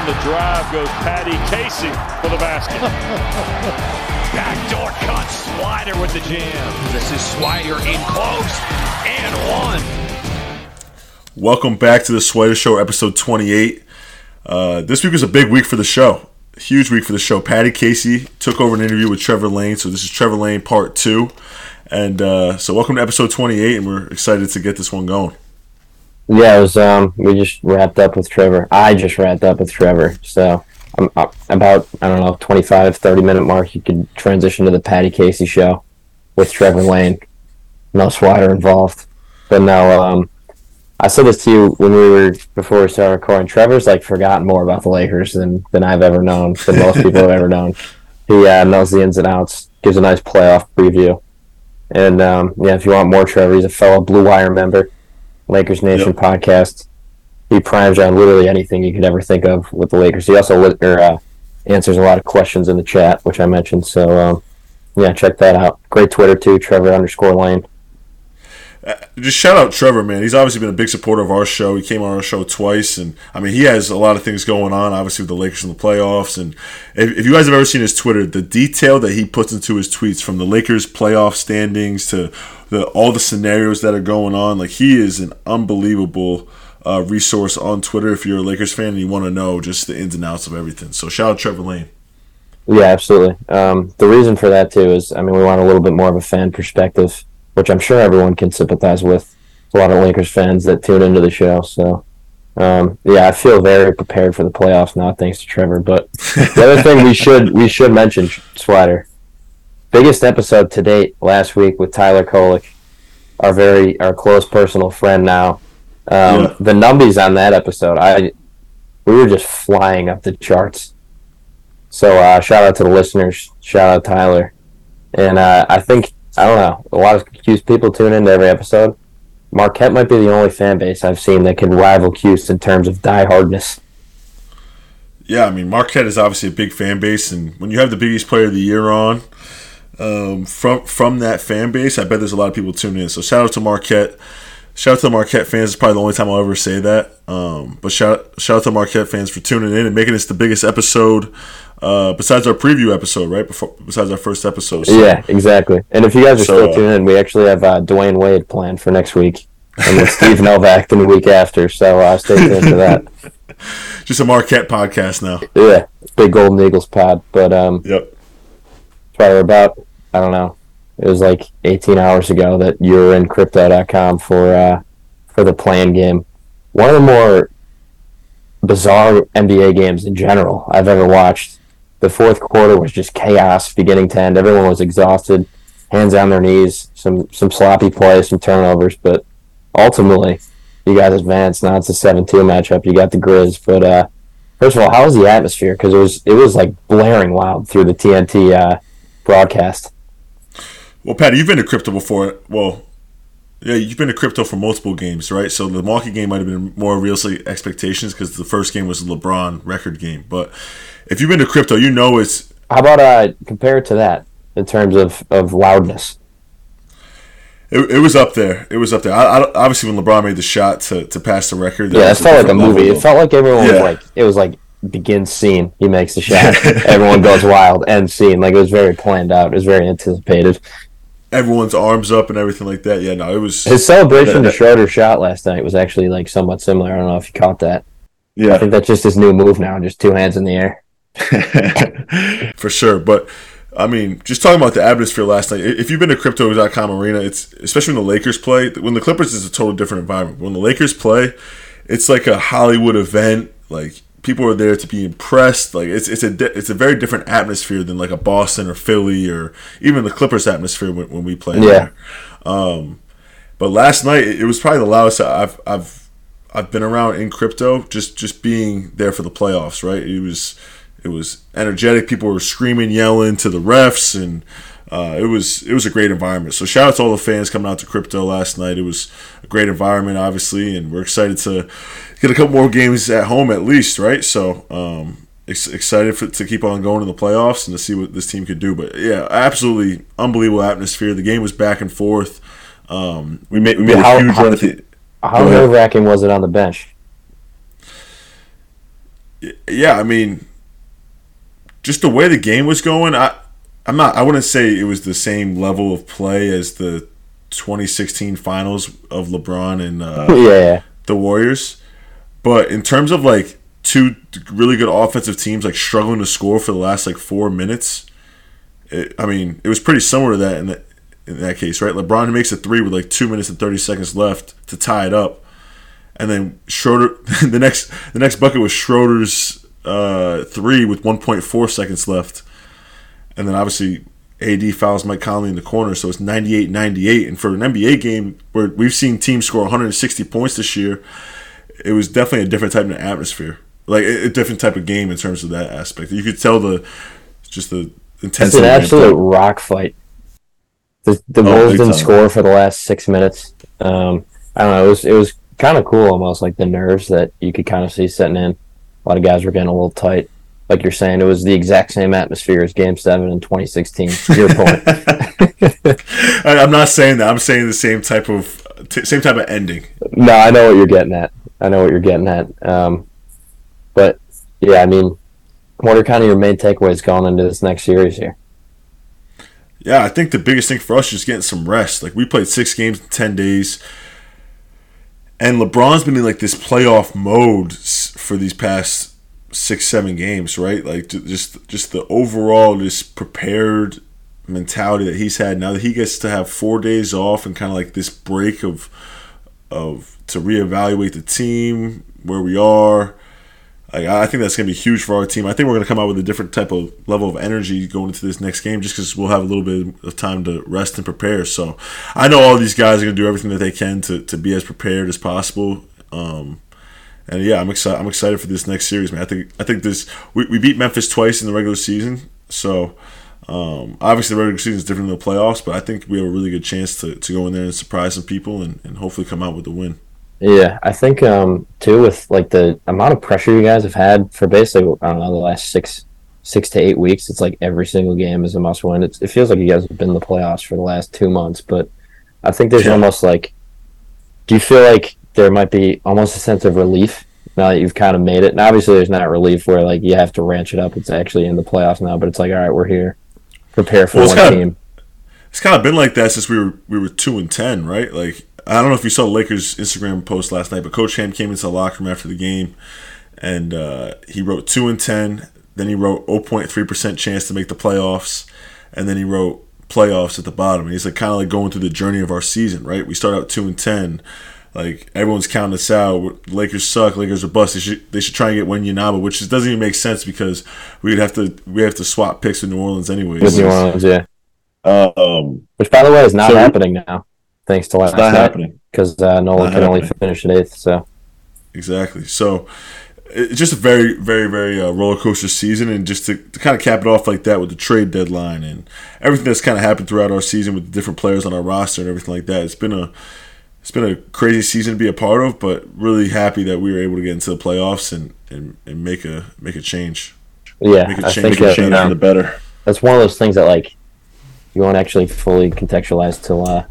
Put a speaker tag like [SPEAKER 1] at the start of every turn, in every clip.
[SPEAKER 1] On the drive goes Paddy Casey for the basket.
[SPEAKER 2] Backdoor cut. Swider with the jam. This is Swider in close. And one.
[SPEAKER 3] Welcome back to the Swider Show, episode 28. Uh, this week was a big week for the show. Huge week for the show. Paddy Casey took over an interview with Trevor Lane, so this is Trevor Lane part two. And uh, so, welcome to episode 28, and we're excited to get this one going.
[SPEAKER 4] Yeah, it was. Um, we just wrapped up with Trevor. I just wrapped up with Trevor. So I'm uh, about I don't know 25, 30 minute mark. You could transition to the Paddy Casey show with Trevor Lane. No Swider involved, but no. Um, I said this to you when we were before we started recording. Trevor's like forgotten more about the Lakers than than I've ever known, than most people have ever known. He uh, knows the ins and outs. Gives a nice playoff preview. And um, yeah, if you want more Trevor, he's a fellow Blue Wire member. Lakers Nation
[SPEAKER 3] Yep.
[SPEAKER 4] podcast. He primes you on literally anything you could ever think of with the Lakers. He also li- or, uh, answers a lot of questions in the chat, which I mentioned. So um, yeah, check that out. Great Twitter too, Trevor underscore Lane.
[SPEAKER 3] Just shout out Trevor, man. He's obviously been a big supporter of our show. He came on our show twice, and I mean, he has a lot of things going on, obviously, with the Lakers in the playoffs. And if, if you guys have ever seen his Twitter, the detail that he puts into his tweets from the Lakers playoff standings to the, all the scenarios that are going on, like, he is an unbelievable uh, resource on Twitter if you're a Lakers fan and you want to know just the ins and outs of everything. So, shout out Trevor Lane.
[SPEAKER 4] Yeah, absolutely. Um, the reason for that too is, I mean, we want a little bit more of a fan perspective, which I'm sure everyone can sympathize with. A lot of Lakers fans that tune into the show, so um, yeah, I feel very prepared for the playoffs now, thanks to Trevor. But the other thing we should we should mention, Swider, biggest episode to date last week with Tyler Kolek, our very our close personal friend now. Um,
[SPEAKER 3] Yeah.
[SPEAKER 4] The numbies on that episode, I we were just flying up the charts. So uh, shout out to the listeners. Shout out Tyler. And uh, I think I don't know. A lot of Q's people tune into every episode. Marquette might be the only fan base I've seen that can rival Q's in terms of diehardness.
[SPEAKER 3] Yeah, I mean Marquette is obviously a big fan base, and when you have the biggest player of the year on um, from from that fan base, I bet there's a lot of people tuning in. So shout out to Marquette. Shout out to the Marquette fans. It's probably the only time I'll ever say that. Um, but shout shout out to Marquette fans for tuning in and making this the biggest episode uh, besides our preview episode, right? Before besides our first episode. So,
[SPEAKER 4] Yeah, exactly. And if you guys are
[SPEAKER 3] So,
[SPEAKER 4] still
[SPEAKER 3] uh,
[SPEAKER 4] tuning in, we actually have uh, Dwyane Wade planned for next week, and with Steve Novak the week after. So uh, stay tuned for that.
[SPEAKER 3] Just a Marquette podcast now.
[SPEAKER 4] Yeah, big Golden Eagles pod. But um,
[SPEAKER 3] Yep.
[SPEAKER 4] probably about I don't know. It was like 18 hours ago that you were in Crypto.com for uh, for the play-in game. One of the more bizarre NBA games in general I've ever watched. The fourth quarter was just chaos, beginning to end. Everyone was exhausted, hands on their knees, some some sloppy plays, some turnovers, but ultimately, you guys advanced. Now it's a seven-two matchup. You got the Grizz, but uh, first of all, how was the atmosphere? Because it was it was like blaring loud through the TNT uh, broadcast.
[SPEAKER 3] Well, Paddy, you've been to crypto before. Well, yeah, you've been to crypto for multiple games, right? So the Milwaukee game might have been more realistic expectations because the first game was a LeBron record game. But if you've been to crypto, you know it's
[SPEAKER 4] How about uh compare it to that in terms of, of loudness?
[SPEAKER 3] It, it was up there. It was up there. I, I, obviously, when LeBron made the shot to, to pass the record,
[SPEAKER 4] Yeah, it felt like a movie. It
[SPEAKER 3] It
[SPEAKER 4] felt like everyone was like it was like begin scene. He makes the shot. everyone goes wild. End scene. Like it was very planned out. It was very anticipated.
[SPEAKER 3] everyone's arms up and everything like that. Yeah, no, it was.
[SPEAKER 4] His celebration
[SPEAKER 3] The
[SPEAKER 4] Schroeder's shot last night was actually like somewhat similar. I don't know if you caught that.
[SPEAKER 3] Yeah, I
[SPEAKER 4] think that's just his new move now, just two hands in the air.
[SPEAKER 3] for sure. But I mean, just talking about the atmosphere last night. If you've been to Crypto.com Arena, it's especially when the Lakers play. When the Clippers is a total different environment. When the Lakers play, it's like a Hollywood event. Like people are there to be impressed. Like it's it's a di- it's a very different atmosphere than like a Boston or Philly or even the Clippers atmosphere when, when we play
[SPEAKER 4] Yeah.
[SPEAKER 3] there. Um, but last night it it was probably the loudest I've I've I've been around in crypto. Just just being there for the playoffs, right? It was it was energetic. People were screaming, yelling to the refs, and uh, it was it was a great environment. So shout out to all the fans coming out to crypto last night. It was a great environment, obviously, and we're excited to get a couple more games at home at least, right? So um, ex- excited for, to keep on going in the playoffs and to see what this team could do. But yeah, absolutely unbelievable atmosphere. The game was back and forth. Um, we made we made
[SPEAKER 4] How-
[SPEAKER 3] a huge
[SPEAKER 4] how-
[SPEAKER 3] run at the.
[SPEAKER 4] How nerve wracking was it on the bench?
[SPEAKER 3] yeah, I mean, just the way the game was going, I, I'm not. I wouldn't say it was the same level of play as the 2016 finals of LeBron and uh,
[SPEAKER 4] yeah.
[SPEAKER 3] the Warriors, but in terms of like two really good offensive teams like struggling to score for the last like four minutes, it, I mean, it was pretty similar to that in that in that case, right? LeBron makes a three with like two minutes and 30 seconds left to tie it up and then Schroeder the next the next bucket was Schroeder's uh, three with 1.4 seconds left, and then obviously AD fouls Mike Conley in the corner, so it's 98-98. And for an NBA game where we've seen teams score 160 points this year, it was definitely a different type of atmosphere, like a, different type of game in terms of that aspect. You could tell the just the intensity.
[SPEAKER 4] It's an
[SPEAKER 3] of the
[SPEAKER 4] absolute rock fight. The, the
[SPEAKER 3] Oh,
[SPEAKER 4] Bulls didn't
[SPEAKER 3] time.
[SPEAKER 4] score for the last six minutes. Um, I don't know. It was it was kind of cool, almost like the nerves that you could kind of see setting in. A lot of guys were getting a little tight. Like you're saying, it was the exact same atmosphere as Game Seven in 2016. Your point.
[SPEAKER 3] I'm not saying that. I'm saying the same type of t- same type of ending.
[SPEAKER 4] no, I know what you're getting at. I know what you're getting at. Um, but yeah, I mean, what are kind of your main takeaways going into this next series here?
[SPEAKER 3] Yeah, I think the biggest thing for us is getting some rest. Like we played six games in ten days, and LeBron's been in like this playoff mode for these past six, seven games, right? Like just just the overall just prepared mentality that he's had now that he gets to have four days off and kind of like this break of of to reevaluate the team where we are. Like, I think that's going to be huge for our team. I think we're going to come out with a different type of level of energy going into this next game just because we'll have a little bit of time to rest and prepare. So I know all these guys are going to do everything that they can to, to be as prepared as possible. Um, and yeah, I'm excited. I'm excited for this next series, man. I think I think this we, we beat Memphis twice in the regular season, so um, obviously the regular season is different than the playoffs. But I think we have a really good chance to, to go in there and surprise some people and, and hopefully come out with a win.
[SPEAKER 4] Yeah, I think um too with like the amount of pressure you guys have had for basically I don't know the last six six to eight weeks. It's like every single game is a must win. It's, it feels like you guys have been in the playoffs for the last two months, but I think there's
[SPEAKER 3] Yeah.
[SPEAKER 4] almost like, do you feel like there might be almost a sense of relief now that you've kind of made it? And obviously, there's not relief where like you have to ranch it up. It's actually in the playoffs now, but it's like all right, we're here, prepare for
[SPEAKER 3] Well,
[SPEAKER 4] one
[SPEAKER 3] kinda-
[SPEAKER 4] team.
[SPEAKER 3] It's kind of been like that since we were we were two and ten, right? Like I don't know if you saw the Lakers Instagram post last night, but Coach Ham came into the locker room after the game, and uh, he wrote two and ten. Then he wrote 0.3 percent chance to make the playoffs, and then he wrote playoffs at the bottom. And he's like kind of like going through the journey of our season, right? We start out two and ten. Like everyone's counting us out. Lakers suck. Lakers are bust. They should they should try and get Wembanyama, which just doesn't even make sense because we'd have to we have to swap picks with New Orleans anyways.
[SPEAKER 4] With New Orleans, yeah.
[SPEAKER 5] Um,
[SPEAKER 4] Which, by the way, is not
[SPEAKER 5] So-
[SPEAKER 4] happening now, thanks to last
[SPEAKER 5] not happening.
[SPEAKER 4] because uh, Nolan
[SPEAKER 5] Not
[SPEAKER 4] can only finish at eighth. So
[SPEAKER 3] Exactly. So it's just a very, very, very uh, roller coaster season, and just to, to kind of cap it off like that with the trade deadline and everything that's kind of happened throughout our season with the different players on our roster and everything like that. It's been a it's been a crazy season to be a part of, but really happy that we were able to get into the playoffs and, and, and make a make a change.
[SPEAKER 4] yeah,
[SPEAKER 3] Make a
[SPEAKER 4] I
[SPEAKER 3] change,
[SPEAKER 4] think that,
[SPEAKER 5] Change for the better.
[SPEAKER 4] that's one of those things that like you won't actually fully contextualize till uh,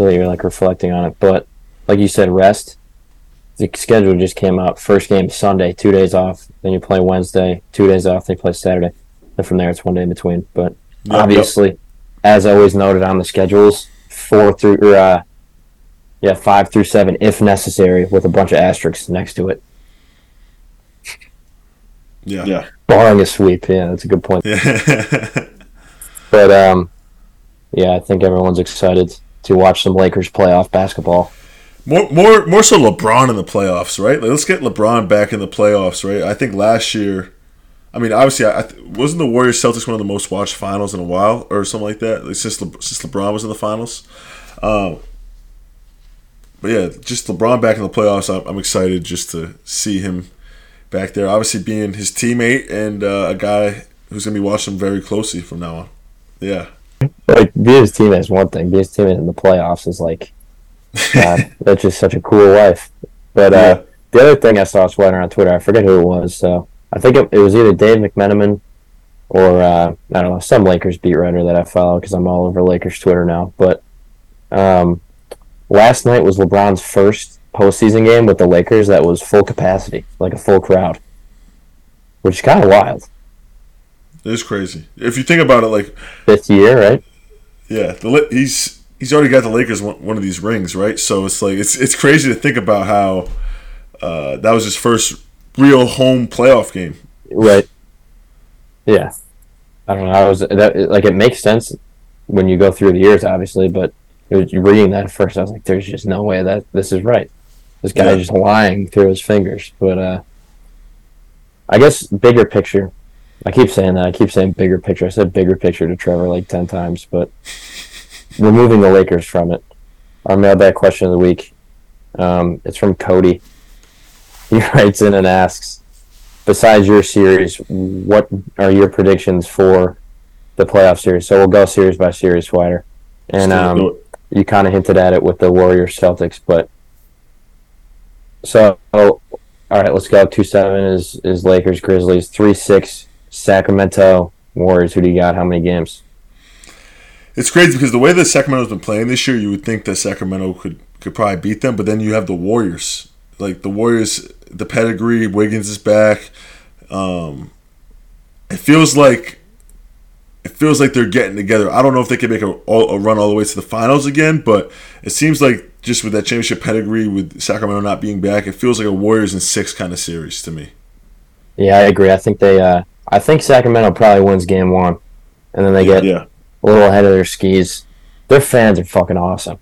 [SPEAKER 4] until you're like reflecting on it. But like you said, rest. The schedule just came out. First game Sunday, two days off. Then you play Wednesday, two days off. They play Saturday. And from there, it's one day in between. But
[SPEAKER 3] Yep,
[SPEAKER 4] obviously, as always noted on the schedules, four through or uh, yeah, five through seven if necessary, with a bunch of asterisks next to it,
[SPEAKER 3] Yeah. Yeah.
[SPEAKER 4] barring a sweep. Yeah, that's a good point.
[SPEAKER 3] Yeah.
[SPEAKER 4] But um, yeah, I think everyone's excited to watch some Lakers playoff basketball.
[SPEAKER 3] more, more, more so LeBron in the playoffs, right? Like, let's get LeBron back in the playoffs, right? I think last year, I mean, obviously, I, I wasn't the Warriors Celtics one of the most watched finals in a while, or something like that, like, since Le- since LeBron was in the finals. Um, but yeah, just LeBron back in the playoffs. I'm, I'm excited just to see him back there. Obviously, being his teammate and uh, a guy who's gonna be watching him very closely from now on. Yeah,
[SPEAKER 4] Like being his teammate is one thing. Being his teammate in the playoffs is like, God, that's just such a cool life. But uh, the other thing I saw sweating on Twitter, I forget who it was. So I think it, it was either Dave McMenamin or uh, I don't know some Lakers beat writer that I follow because I'm all over Lakers Twitter now. But um, last night was LeBron's first postseason game with the Lakers that was full capacity, like a full crowd, which is kind of wild.
[SPEAKER 3] It is crazy if you think about it. Like
[SPEAKER 4] Fifth year, right?
[SPEAKER 3] Yeah, the he's he's already got the Lakers one, one of these rings, right? So it's like it's it's crazy to think about how uh, that was his first real home playoff game.
[SPEAKER 4] Right. Yeah. I don't know. I was that like it makes sense when you go through the years, obviously, but it was, reading that at first, I was like, "There's just no way that this is right." This guy
[SPEAKER 3] Yeah.
[SPEAKER 4] just lying through his fingers. But uh, I guess bigger picture. I keep saying that. I keep saying bigger picture. I said bigger picture to Trevor like ten times, but removing the Lakers from it. Our mailbag question of the week. Um, it's from Cody. He writes in and asks, besides your series, what are your predictions for the playoff series? So we'll go series by series, Swider. And um, you kind of hinted at it with the Warriors Celtics, but so all right, let's go. Two seven is is Lakers Grizzlies. Three six Sacramento Warriors. Who do you got? How many games?
[SPEAKER 3] It's crazy because the way that Sacramento's been playing this year, you would think that Sacramento could could probably beat them, but then you have the Warriors. Like the Warriors, the pedigree. Wiggins is back. Um, it feels like it feels like they're getting together. I don't know if they can make a, a run all the way to the finals again, but it seems like just with that championship pedigree, with Sacramento not being back, it feels like a Warriors in six kind of series to me.
[SPEAKER 4] Yeah, I agree. I think they. Uh, I think Sacramento probably wins game one, and then they get
[SPEAKER 3] Yeah.
[SPEAKER 4] a little ahead of their skis. Their fans are fucking awesome.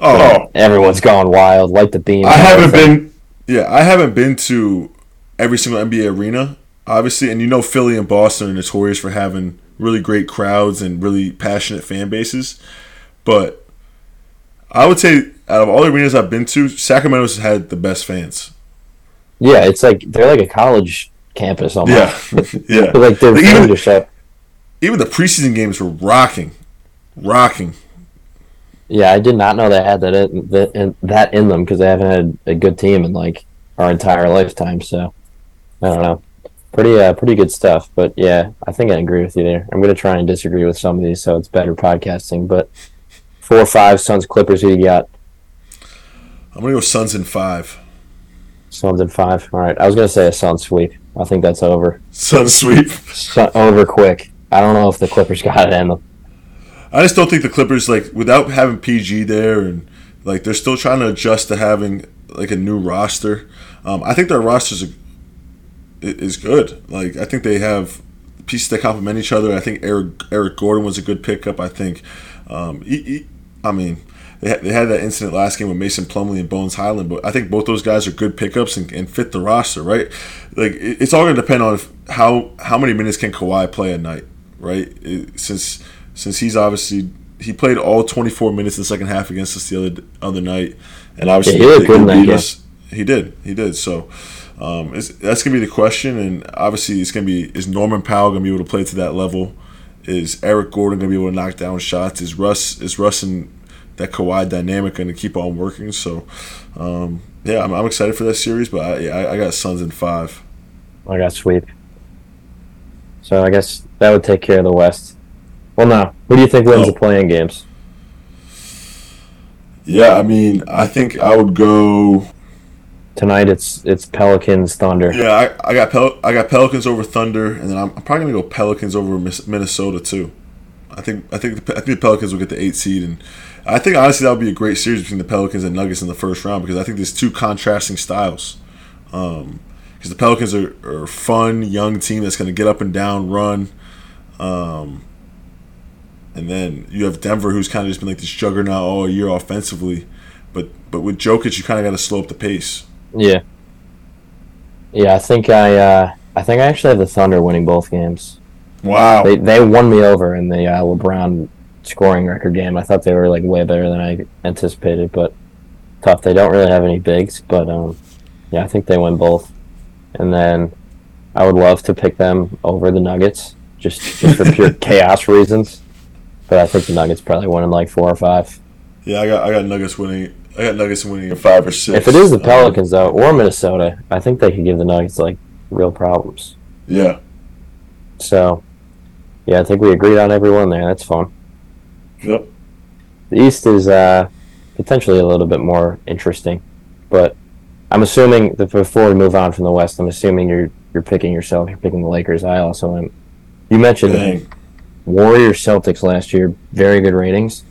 [SPEAKER 3] Oh,
[SPEAKER 4] everyone's gone wild, like the beam.
[SPEAKER 3] I haven't been. Yeah, I haven't been to every single NBA arena, obviously, and you know Philly and Boston are notorious for having really great crowds and really passionate fan bases. But I would say out of all the arenas I've been to, Sacramento's had the best fans.
[SPEAKER 4] Yeah, it's like they're like a college campus almost.
[SPEAKER 3] Yeah, yeah.
[SPEAKER 4] like they're
[SPEAKER 3] Like,
[SPEAKER 4] even,
[SPEAKER 3] even, even the preseason games were rocking, rocking.
[SPEAKER 4] Yeah, I did not know they had that in, that in, that in them because they haven't had a good team in like our entire lifetime. So I don't know. Pretty uh, pretty good stuff. But yeah, I think I agree with you there. I'm gonna try and disagree with some of these, so it's better podcasting. But four, or five, Suns, Clippers. Who you got?
[SPEAKER 3] I'm gonna go Suns in five.
[SPEAKER 4] Suns and five. All right. I was gonna say a Suns sweep. I think that's over.
[SPEAKER 3] Suns sweep.
[SPEAKER 4] Sun, over quick. I don't know if the Clippers got it in them.
[SPEAKER 3] I just don't think the Clippers like without having PG there and like they're still trying to adjust to having like a new roster. Um, I think their rosters are, is good. Like I think they have pieces that complement each other. I think Eric Eric Gordon was a good pickup. I think. Um, he, he- I mean, they had, they had that incident last game with Mason Plumlee and Bones Hyland, but I think both those guys are good pickups and, and fit the roster, right? Like it, it's all going to depend on if, how how many minutes can Kawhi play a night, right? It- since since he's obviously he played all 24 minutes in the second half against us the other other night, and obviously
[SPEAKER 4] Yeah, he looked
[SPEAKER 3] they-
[SPEAKER 4] good in
[SPEAKER 3] they beat us. He did, he did. So um, it's, that's gonna be the question, and obviously it's gonna be is Norman Powell gonna be able to play to that level? Is Eric Gordon gonna be able to knock down shots? Is Russ is Russ and that Kawhi dynamic gonna keep on working? So um, yeah, I'm, I'm excited for that series, but I, I, I got Suns in five.
[SPEAKER 4] I got sweep. So I guess that would take care of the West. Well, no. Who do you think wins
[SPEAKER 3] No.
[SPEAKER 4] the play-in games?
[SPEAKER 3] Yeah, I mean, I think I would go.
[SPEAKER 4] Tonight it's it's Pelicans Thunder.
[SPEAKER 3] Yeah, I, I got Pel- I got Pelicans over Thunder, and then I'm, I'm probably gonna go Pelicans over Minnesota too. I think I think the, I think the Pelicans will get the eight seed, and I think honestly that would be a great series between the Pelicans and Nuggets in the first round because I think there's two contrasting styles. Um, because the Pelicans are, are a fun young team that's going to get up and down, run. Um, and then you have Denver, who's kind of just been like this juggernaut all year offensively, but but with Jokic, you kind of got to slow up the pace.
[SPEAKER 4] Yeah. Yeah, I think I uh, I think I actually have the Thunder winning both games.
[SPEAKER 3] Wow.
[SPEAKER 4] They they won me over in the uh, LeBron scoring record game. I thought they were like way better than I anticipated, but tough. They don't really have any bigs, but um, yeah, I think they win both. And then I would love to pick them over the Nuggets, just just for pure chaos reasons. But I think the Nuggets probably win in like four or five.
[SPEAKER 3] Yeah, I got I got Nuggets winning. I got Nuggets winning in five or six.
[SPEAKER 4] If it is the
[SPEAKER 3] Um,
[SPEAKER 4] Pelicans though, or Minnesota, I think they could give the Nuggets like real problems.
[SPEAKER 3] yeah.
[SPEAKER 4] So, yeah, I think we agreed on everyone there. That's fun.
[SPEAKER 3] Yep.
[SPEAKER 4] The East is uh, potentially a little bit more interesting, but I'm assuming that before we move on from the West, I'm assuming you're you're picking yourself. You're picking the Lakers. I also am. You mentioned
[SPEAKER 3] Dang.
[SPEAKER 4] Warriors Celtics last year, very good ratings.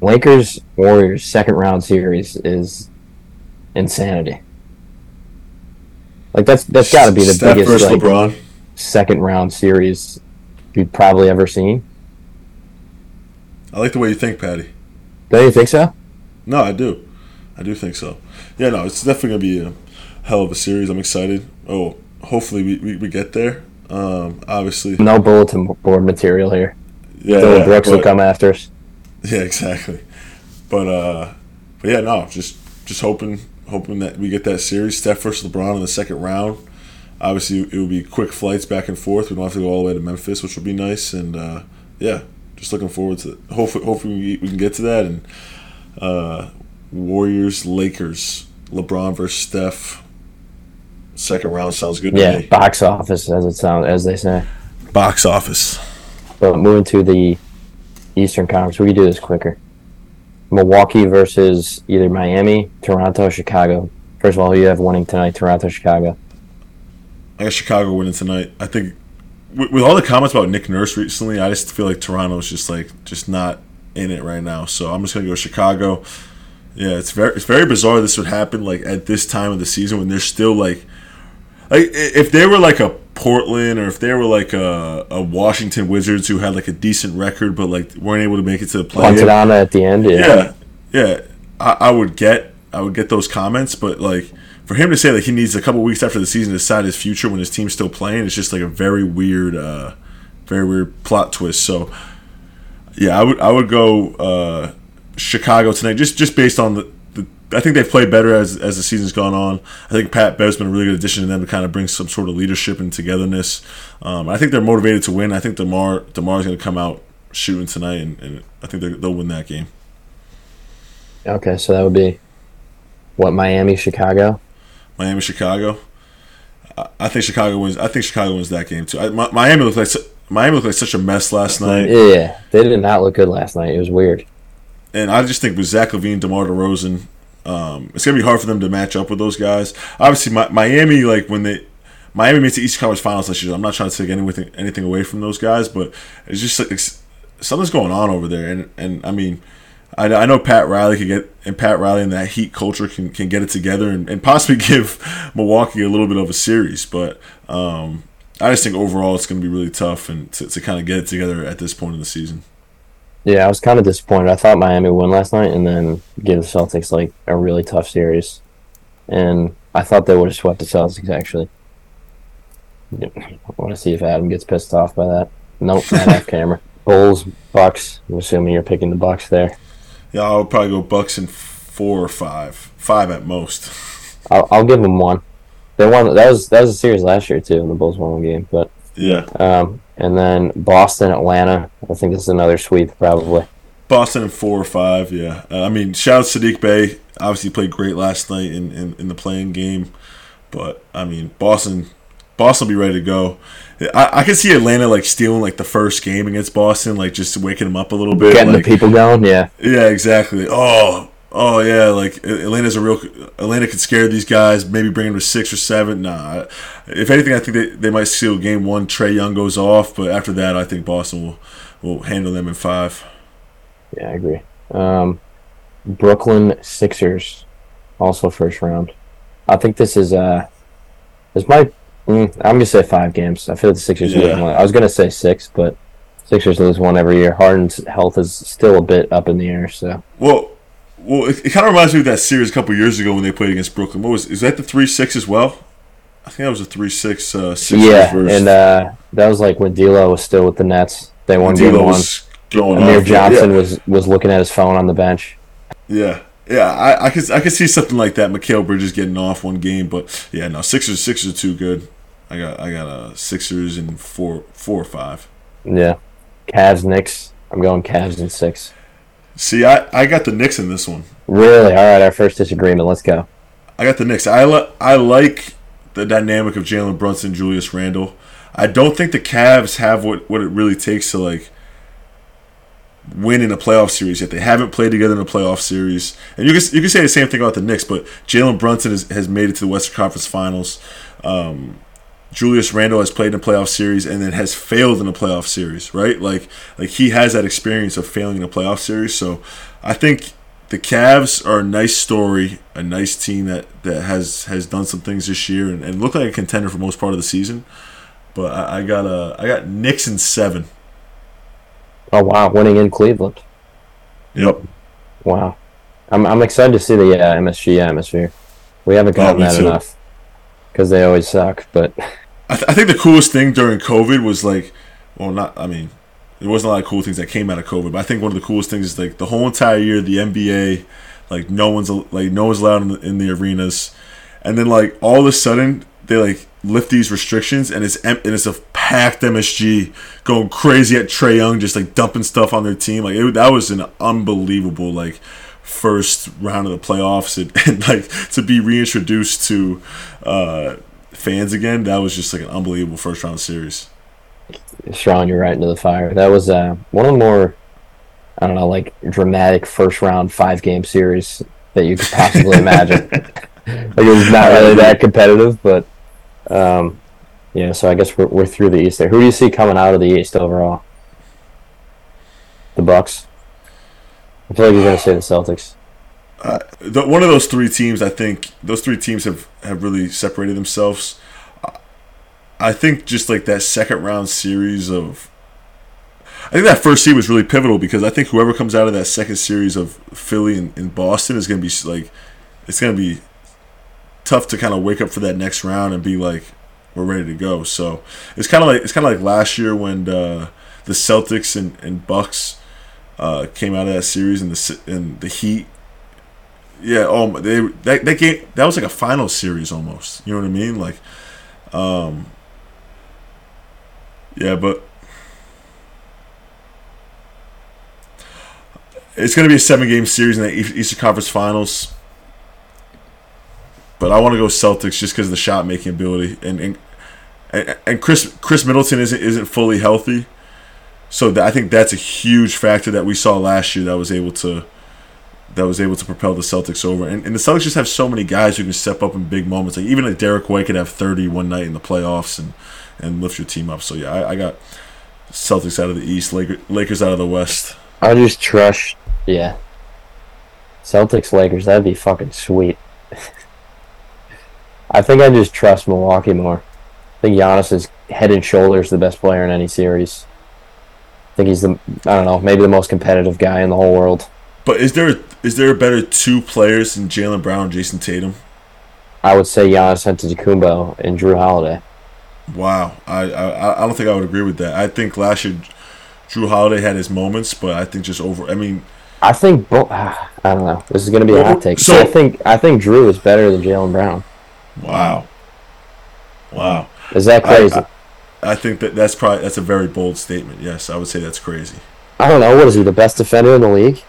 [SPEAKER 4] Lakers Warriors second round series is insanity. Like that's that's got to be the
[SPEAKER 3] Steph
[SPEAKER 4] biggest like,
[SPEAKER 3] LeBron.
[SPEAKER 4] second round series you've probably ever seen.
[SPEAKER 3] I like the way you think, Paddy.
[SPEAKER 4] Don't you think so?
[SPEAKER 3] No, I do. I do think so. Yeah, no, it's definitely gonna be a hell of a series. I'm excited. Oh, hopefully we, we, we get there. Um, obviously,
[SPEAKER 4] No bulletin board material here.
[SPEAKER 3] yeah,
[SPEAKER 4] Dillon
[SPEAKER 3] yeah,
[SPEAKER 4] Brooks will come after us.
[SPEAKER 3] Yeah, exactly. But uh, but yeah, no, just just hoping hoping that we get that series. Steph versus LeBron in the second round. Obviously, it will be quick flights back and forth. We don't have to go all the way to Memphis, which will be nice. And uh, yeah, just looking forward to it. Hopefully, hopefully we, we can get to that. And uh, Warriors, Lakers, LeBron versus Steph. Second round sounds good to
[SPEAKER 4] Yeah,
[SPEAKER 3] me.
[SPEAKER 4] box office as it sounds as they say.
[SPEAKER 3] Box office.
[SPEAKER 4] But moving to the Eastern Conference, we can do this quicker. Milwaukee versus either Miami, Toronto, Chicago. First of all, who you have winning tonight? Toronto, Chicago.
[SPEAKER 3] I got Chicago winning tonight. I think with, with all the comments about Nick Nurse recently, I just feel like Toronto's just like just not in it right now. So I'm just gonna go Chicago. Yeah, it's very it's very bizarre this would happen like at this time of the season when they're still like like if they were like a Portland or if they were like a, a Washington Wizards who had like a decent record but like weren't able to make it to the play.
[SPEAKER 4] Punted at the end. Yeah.
[SPEAKER 3] Yeah, yeah. I, I would get I would get those comments, but like for him to say that he needs a couple weeks after the season to decide his future when his team's still playing, it's just like a very weird, uh, very weird plot twist. So yeah, I would I would go uh, Chicago tonight, just just based on the. the I think they've played better as, as the season's gone on. I think Pat Bev's been a really good addition to them to kind of bring some sort of leadership and togetherness. Um, I think they're motivated to win. I think Demar Demar's going to come out shooting tonight, and, and I think they'll win that game.
[SPEAKER 4] Okay, so that would be what Miami, Chicago.
[SPEAKER 3] Miami, Chicago. I, think Chicago wins. I think Chicago wins that game too. I, Mi- Miami looked like Miami looked like such a mess last night,
[SPEAKER 4] Yeah, they did not look good last night. It was weird.
[SPEAKER 3] and I just think with Zach LaVine, Demar Derozan, um, it's gonna be hard for them to match up with those guys. Obviously, Mi- Miami, like when they Miami made the East Conference Finals last year. I'm not trying to take anything anything away from those guys, but it's just like it's, something's going on over there, and and I mean. I, I know Pat Riley can get and Pat Riley and that Heat culture can, can get it together and, and possibly give Milwaukee a little bit of a series, but um, I just think overall it's going to be really tough and to, to kind of get it together at this point in the season.
[SPEAKER 4] Yeah, I was kind of disappointed. I thought Miami would win last night and then give the Celtics like a really tough series. And I thought they would have swept the Celtics actually. I want to see if Adam gets pissed off by that. Nope, not off camera. Bulls, Bucks. I'm assuming you're picking the Bucks there.
[SPEAKER 3] Yeah, I'll probably go Bucks in four or five, five at most.
[SPEAKER 4] I'll, I'll give them one. They won. That was that was a series last year too. The Bulls won one game, but
[SPEAKER 3] Yeah,
[SPEAKER 4] um, and then Boston, Atlanta. I think this is another sweep probably.
[SPEAKER 3] Boston in four or five. Yeah, uh, I mean, shout out Saddiq Bey. Obviously, played great last night in, in, in the play-in game, but I mean, Boston, Boston will be ready to go. I, I can see Atlanta like stealing like the first game against Boston, like just waking them up a little bit.
[SPEAKER 4] Getting
[SPEAKER 3] like,
[SPEAKER 4] the people going. Yeah,
[SPEAKER 3] Yeah, exactly. Oh, oh yeah, like Atlanta's a real Atlanta could scare these guys. Maybe bring them to six or seven. Nah, if anything, I think they, they might steal game one. Trae Young goes off, but after that, I think Boston will will handle them in five.
[SPEAKER 4] Yeah, I agree. Um, Brooklyn Sixers, also first round. I think this is uh, this might. Mm, I'm gonna say five games. I feel like the Sixers.
[SPEAKER 3] Yeah. Lose one.
[SPEAKER 4] I was gonna say six, but Sixers lose one every year. Harden's health is still a bit up in the air. So
[SPEAKER 3] Well, well, it, it kind of reminds me of that series a couple years ago when they played against Brooklyn. What was is that the three six as well? I think that was a three six. Uh, Sixers
[SPEAKER 4] yeah, and uh, that was like when D'Lo was still with the Nets. They won game one.
[SPEAKER 3] going
[SPEAKER 4] Amir. Johnson
[SPEAKER 3] yeah,
[SPEAKER 4] was was looking at his phone on the bench.
[SPEAKER 3] Yeah, yeah. I, I could I could see something like that. Mikal Bridges getting off one game, but yeah, no. Sixers Sixers are too good. I got I got uh, Sixers and four four or five.
[SPEAKER 4] Yeah, Cavs Knicks. I'm going Cavs in six.
[SPEAKER 3] See, I, I got the Knicks in this one.
[SPEAKER 4] Really? All right, our first disagreement. Let's go.
[SPEAKER 3] I got the Knicks. I li- I like the dynamic of Jalen Brunson, Julius Randle. I don't think the Cavs have what, what it really takes to like win in a playoff series yet. They haven't played together in a playoff series, and you can you can say the same thing about the Knicks. But Jalen Brunson has, has made it to the Western Conference Finals. Um, Julius Randle has played in a playoff series and then has failed in a playoff series, right? Like like he has that experience of failing in a playoff series. So I think the Cavs are a nice story, a nice team that, that has has done some things this year and, and look like a contender for most part of the season. But I, I got a I got Knicks in seven.
[SPEAKER 4] Oh wow, winning in Cleveland.
[SPEAKER 3] Yep.
[SPEAKER 4] Wow, I'm I'm excited to see the uh, MSG atmosphere. We haven't
[SPEAKER 3] Oh,
[SPEAKER 4] gotten
[SPEAKER 3] me
[SPEAKER 4] that
[SPEAKER 3] too.
[SPEAKER 4] enough because they always suck. But
[SPEAKER 3] I, th- I think the coolest thing during COVID was like, well, not. I mean, there wasn't a lot of cool things that came out of COVID, but I think one of the coolest things is like the whole entire year, the NBA, like no one's like no one's allowed in the, in the arenas, and then like all of a sudden they like lift these restrictions and it's and it's a packed MSG going crazy at Trae Young, just like dumping stuff on their team. Like it, that was an unbelievable like first round of the playoffs and, and like to be reintroduced to uh, fans again. That was just like an unbelievable first round series.
[SPEAKER 4] throwing you right into the fire. That was uh, one of the more I don't know, like dramatic first round five game series that you could possibly imagine. like it was not really that competitive, but um, yeah. So I guess we're we're through the East there. Who do you see coming out of the East overall? The Bucks. I feel like you're gonna say the Celtics.
[SPEAKER 3] the, one of those three teams, I think those three teams have, have really separated themselves. I think just like that second round series of, I think that first seed was really pivotal because I think whoever comes out of that second series of Philly and, and Boston is going to be like, it's going to be tough to kind of wake up for that next round and be like, we're ready to go. So it's kind of like it's kind of like last year when uh, the Celtics and, and Bucks uh, came out of that series in the and the Heat yeah, oh, they that that game that was like a final series almost. You know what I mean? Like, um, yeah, but it's gonna be a seven game series in the East- Eastern Conference Finals. But I want to go Celtics just because of the shot making ability and and, and Chris Khris Middleton isn't isn't fully healthy, so I think that's a huge factor that we saw last year that was able to that was able to propel the Celtics over. And, and the Celtics just have so many guys who can step up in big moments. Like even like Derek White could have 30 one night in the playoffs and, and lift your team up. So yeah, I, I got Celtics out of the East, Lakers, Lakers out of the West.
[SPEAKER 4] I just trust. Yeah. Celtics Lakers. That'd be fucking sweet. I think I just trust Milwaukee more. I think Giannis is head and shoulders the best player in any series. I think he's the I don't know maybe the most competitive guy in the whole world.
[SPEAKER 3] But is there is there a better two players than Jaylen Brown and Jayson Tatum?
[SPEAKER 4] I would say Giannis Antetokounmpo and Jrue Holiday.
[SPEAKER 3] Wow, I, I I don't think I would agree with that. I think last year Jrue Holiday had his moments, but I think just over. I mean,
[SPEAKER 4] I think both. I don't know. This is going to be a hot take.
[SPEAKER 3] so-
[SPEAKER 4] I think I think Jrue is better than Jaylen Brown.
[SPEAKER 3] wow, wow.
[SPEAKER 4] Is that crazy?
[SPEAKER 3] I, I think that that's probably that's a very bold statement. Yes, I would say that's crazy.
[SPEAKER 4] I don't know. What is he? The best defender in the league?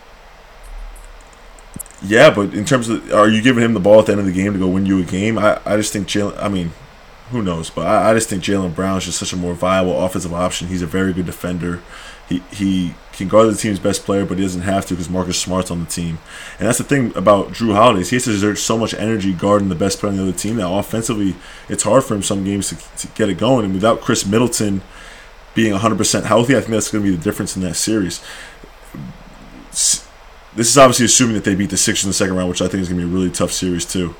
[SPEAKER 3] Yeah, but in terms of, are you giving him the ball at the end of the game to go win you a game? I, I just think Jaylen. I mean, who knows? But I, I just think Jaylen Brown is just such a more viable offensive option. He's a very good defender. He he can guard the team's best player, but he doesn't have to because Marcus Smart's on the team. And that's the thing about Jrue Holiday. He has to exert so much energy guarding the best player on the other team that offensively, it's hard for him some games to, to get it going. And without Khris Middleton being 100% healthy, I think that's going to be the difference in that series. This is obviously assuming that they beat the Sixers in the second round, which I think is going to be a really tough series too.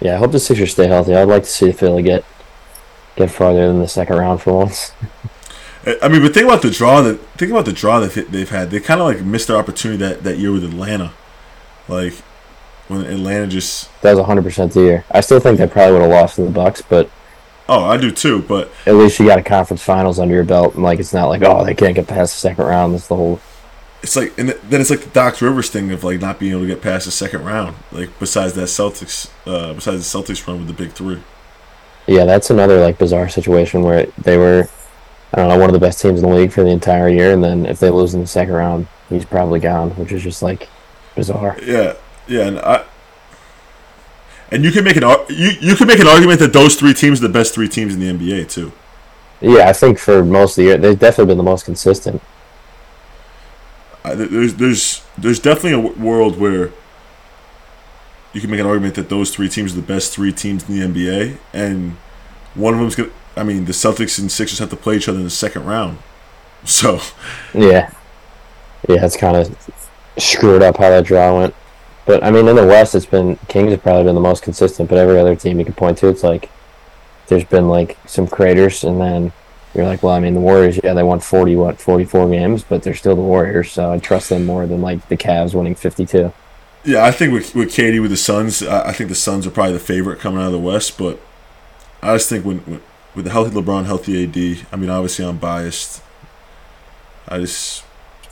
[SPEAKER 4] Yeah, I hope the Sixers stay healthy. I'd like to see Philly get get farther than the second round for once.
[SPEAKER 3] I mean, but think about the draw that think about the draw that they've had. They kind of like missed their opportunity that, that year with Atlanta, like when Atlanta just
[SPEAKER 4] that was 100 percent the year. I still think they probably would have lost to the Bucks, but
[SPEAKER 3] oh, I do too. But
[SPEAKER 4] at least you got a conference finals under your belt, and like it's not like oh they can't get past the second round. That's the whole.
[SPEAKER 3] It's like and then it's like the Doc Rivers thing of like not being able to get past the second round. Like besides that Celtics, uh, besides the Celtics run with the big three.
[SPEAKER 4] Yeah, that's another like bizarre situation where they were I don't know, one of the best teams in the league for the entire year, and then if they lose in the second round, he's probably gone, which is just like bizarre.
[SPEAKER 3] Yeah, yeah, and I, and you can make an you you can make an argument that those three teams are the best three teams in the NBA too.
[SPEAKER 4] Yeah, I think for most of the year, they've definitely been the most consistent.
[SPEAKER 3] Uh, there's there's there's definitely a world where you can make an argument that those three teams are the best three teams in the NBA, and one of them's gonna I mean, the Celtics and Sixers have to play each other in the second round. So,
[SPEAKER 4] yeah, yeah, it's kind of screwed up how that draw went. But I mean, in the West, it's been Kings have probably been the most consistent. But every other team you can point to, it's like there's been like some craters, and then you're like, well, I mean, the Warriors, yeah, they won forty, what, forty four games, but they're still the Warriors, so I trust them more than like the Cavs winning fifty two.
[SPEAKER 3] Yeah, I think with with KD with the Suns, I think the Suns are probably the favorite coming out of the West, but I just think when, when with the healthy LeBron, healthy AD. I mean, obviously, I'm biased. I just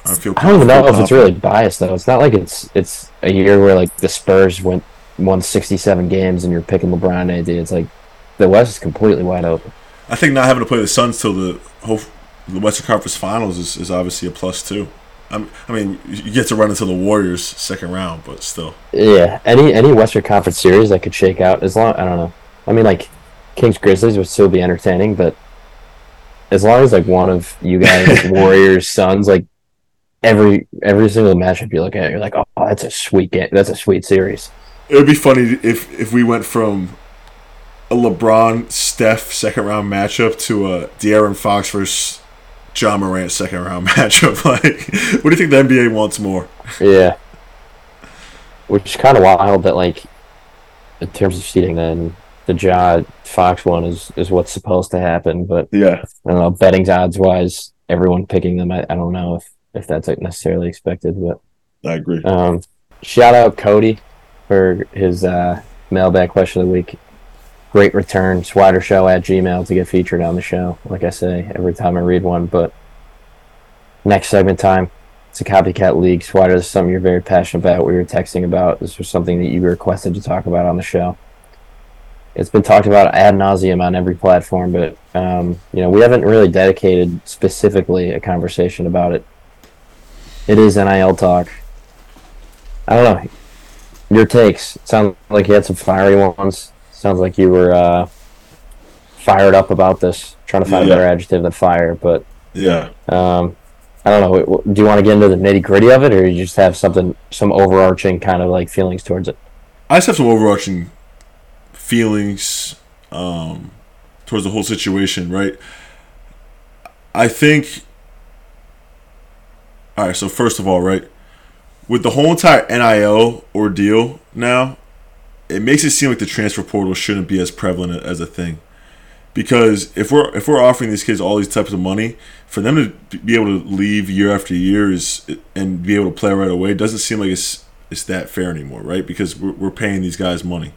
[SPEAKER 3] I feel.
[SPEAKER 4] I don't even know if it's really biased though. It's not like it's it's a year where like the Spurs went won 67 games and you're picking LeBron AD. It's like the West is completely wide open.
[SPEAKER 3] I think not having to play the Suns till the whole the Western Conference Finals is, is obviously a plus too. I'm, I mean, you get to run into the Warriors second round, but still.
[SPEAKER 4] Yeah, any any Western Conference series that could shake out as long. I don't know. I mean, like Kings Grizzlies would still be entertaining, but as long as like one of you guys Warriors Suns like every every single matchup you look at, you're like, oh, that's a sweet game. That's a sweet series.
[SPEAKER 3] It would be funny if if we went from a LeBron Steph second round matchup to a De'Aaron Fox versus John Morant second round matchup. Like, what do you think the NBA wants more?
[SPEAKER 4] Yeah, which is kind of wild that like in terms of seating, then the Ja Fox one is is what's supposed to happen. But
[SPEAKER 3] yeah,
[SPEAKER 4] I don't know. Betting odds wise, everyone picking them. I, I don't know if if that's like necessarily expected, but
[SPEAKER 3] I agree.
[SPEAKER 4] Um, shout out Cody for his uh, mailbag question of the week. Great return, Swider Show at Gmail to get featured on the show. Like I say every time I read one, but next segment time. It's a copycat league. Swider, this is something you're very passionate about. We were texting about. This was something that you requested to talk about on the show it's been talked about ad nauseum on every platform, but um, you know we haven't really dedicated specifically a conversation about it. It is NIL talk. I don't know. Your takes sound like you had some fiery ones. Sounds like you were uh, fired up about this. Trying to find yeah. a better adjective than fire, but
[SPEAKER 3] yeah.
[SPEAKER 4] Um, I don't know. Do you want to get into the nitty gritty of it, or you just have something, some overarching kind of like feelings towards it?
[SPEAKER 3] I just have some overarching feelings um, towards the whole situation, right? I think. All right, so first of all, right, with the whole entire NIL ordeal now, it makes it seem like the transfer portal shouldn't be as prevalent as a thing. Because if we're if we're offering these kids all these types of money, for them to be able to leave year after year is and be able to play right away doesn't seem like it's it's that fair anymore, right? Because we're, we're paying these guys money.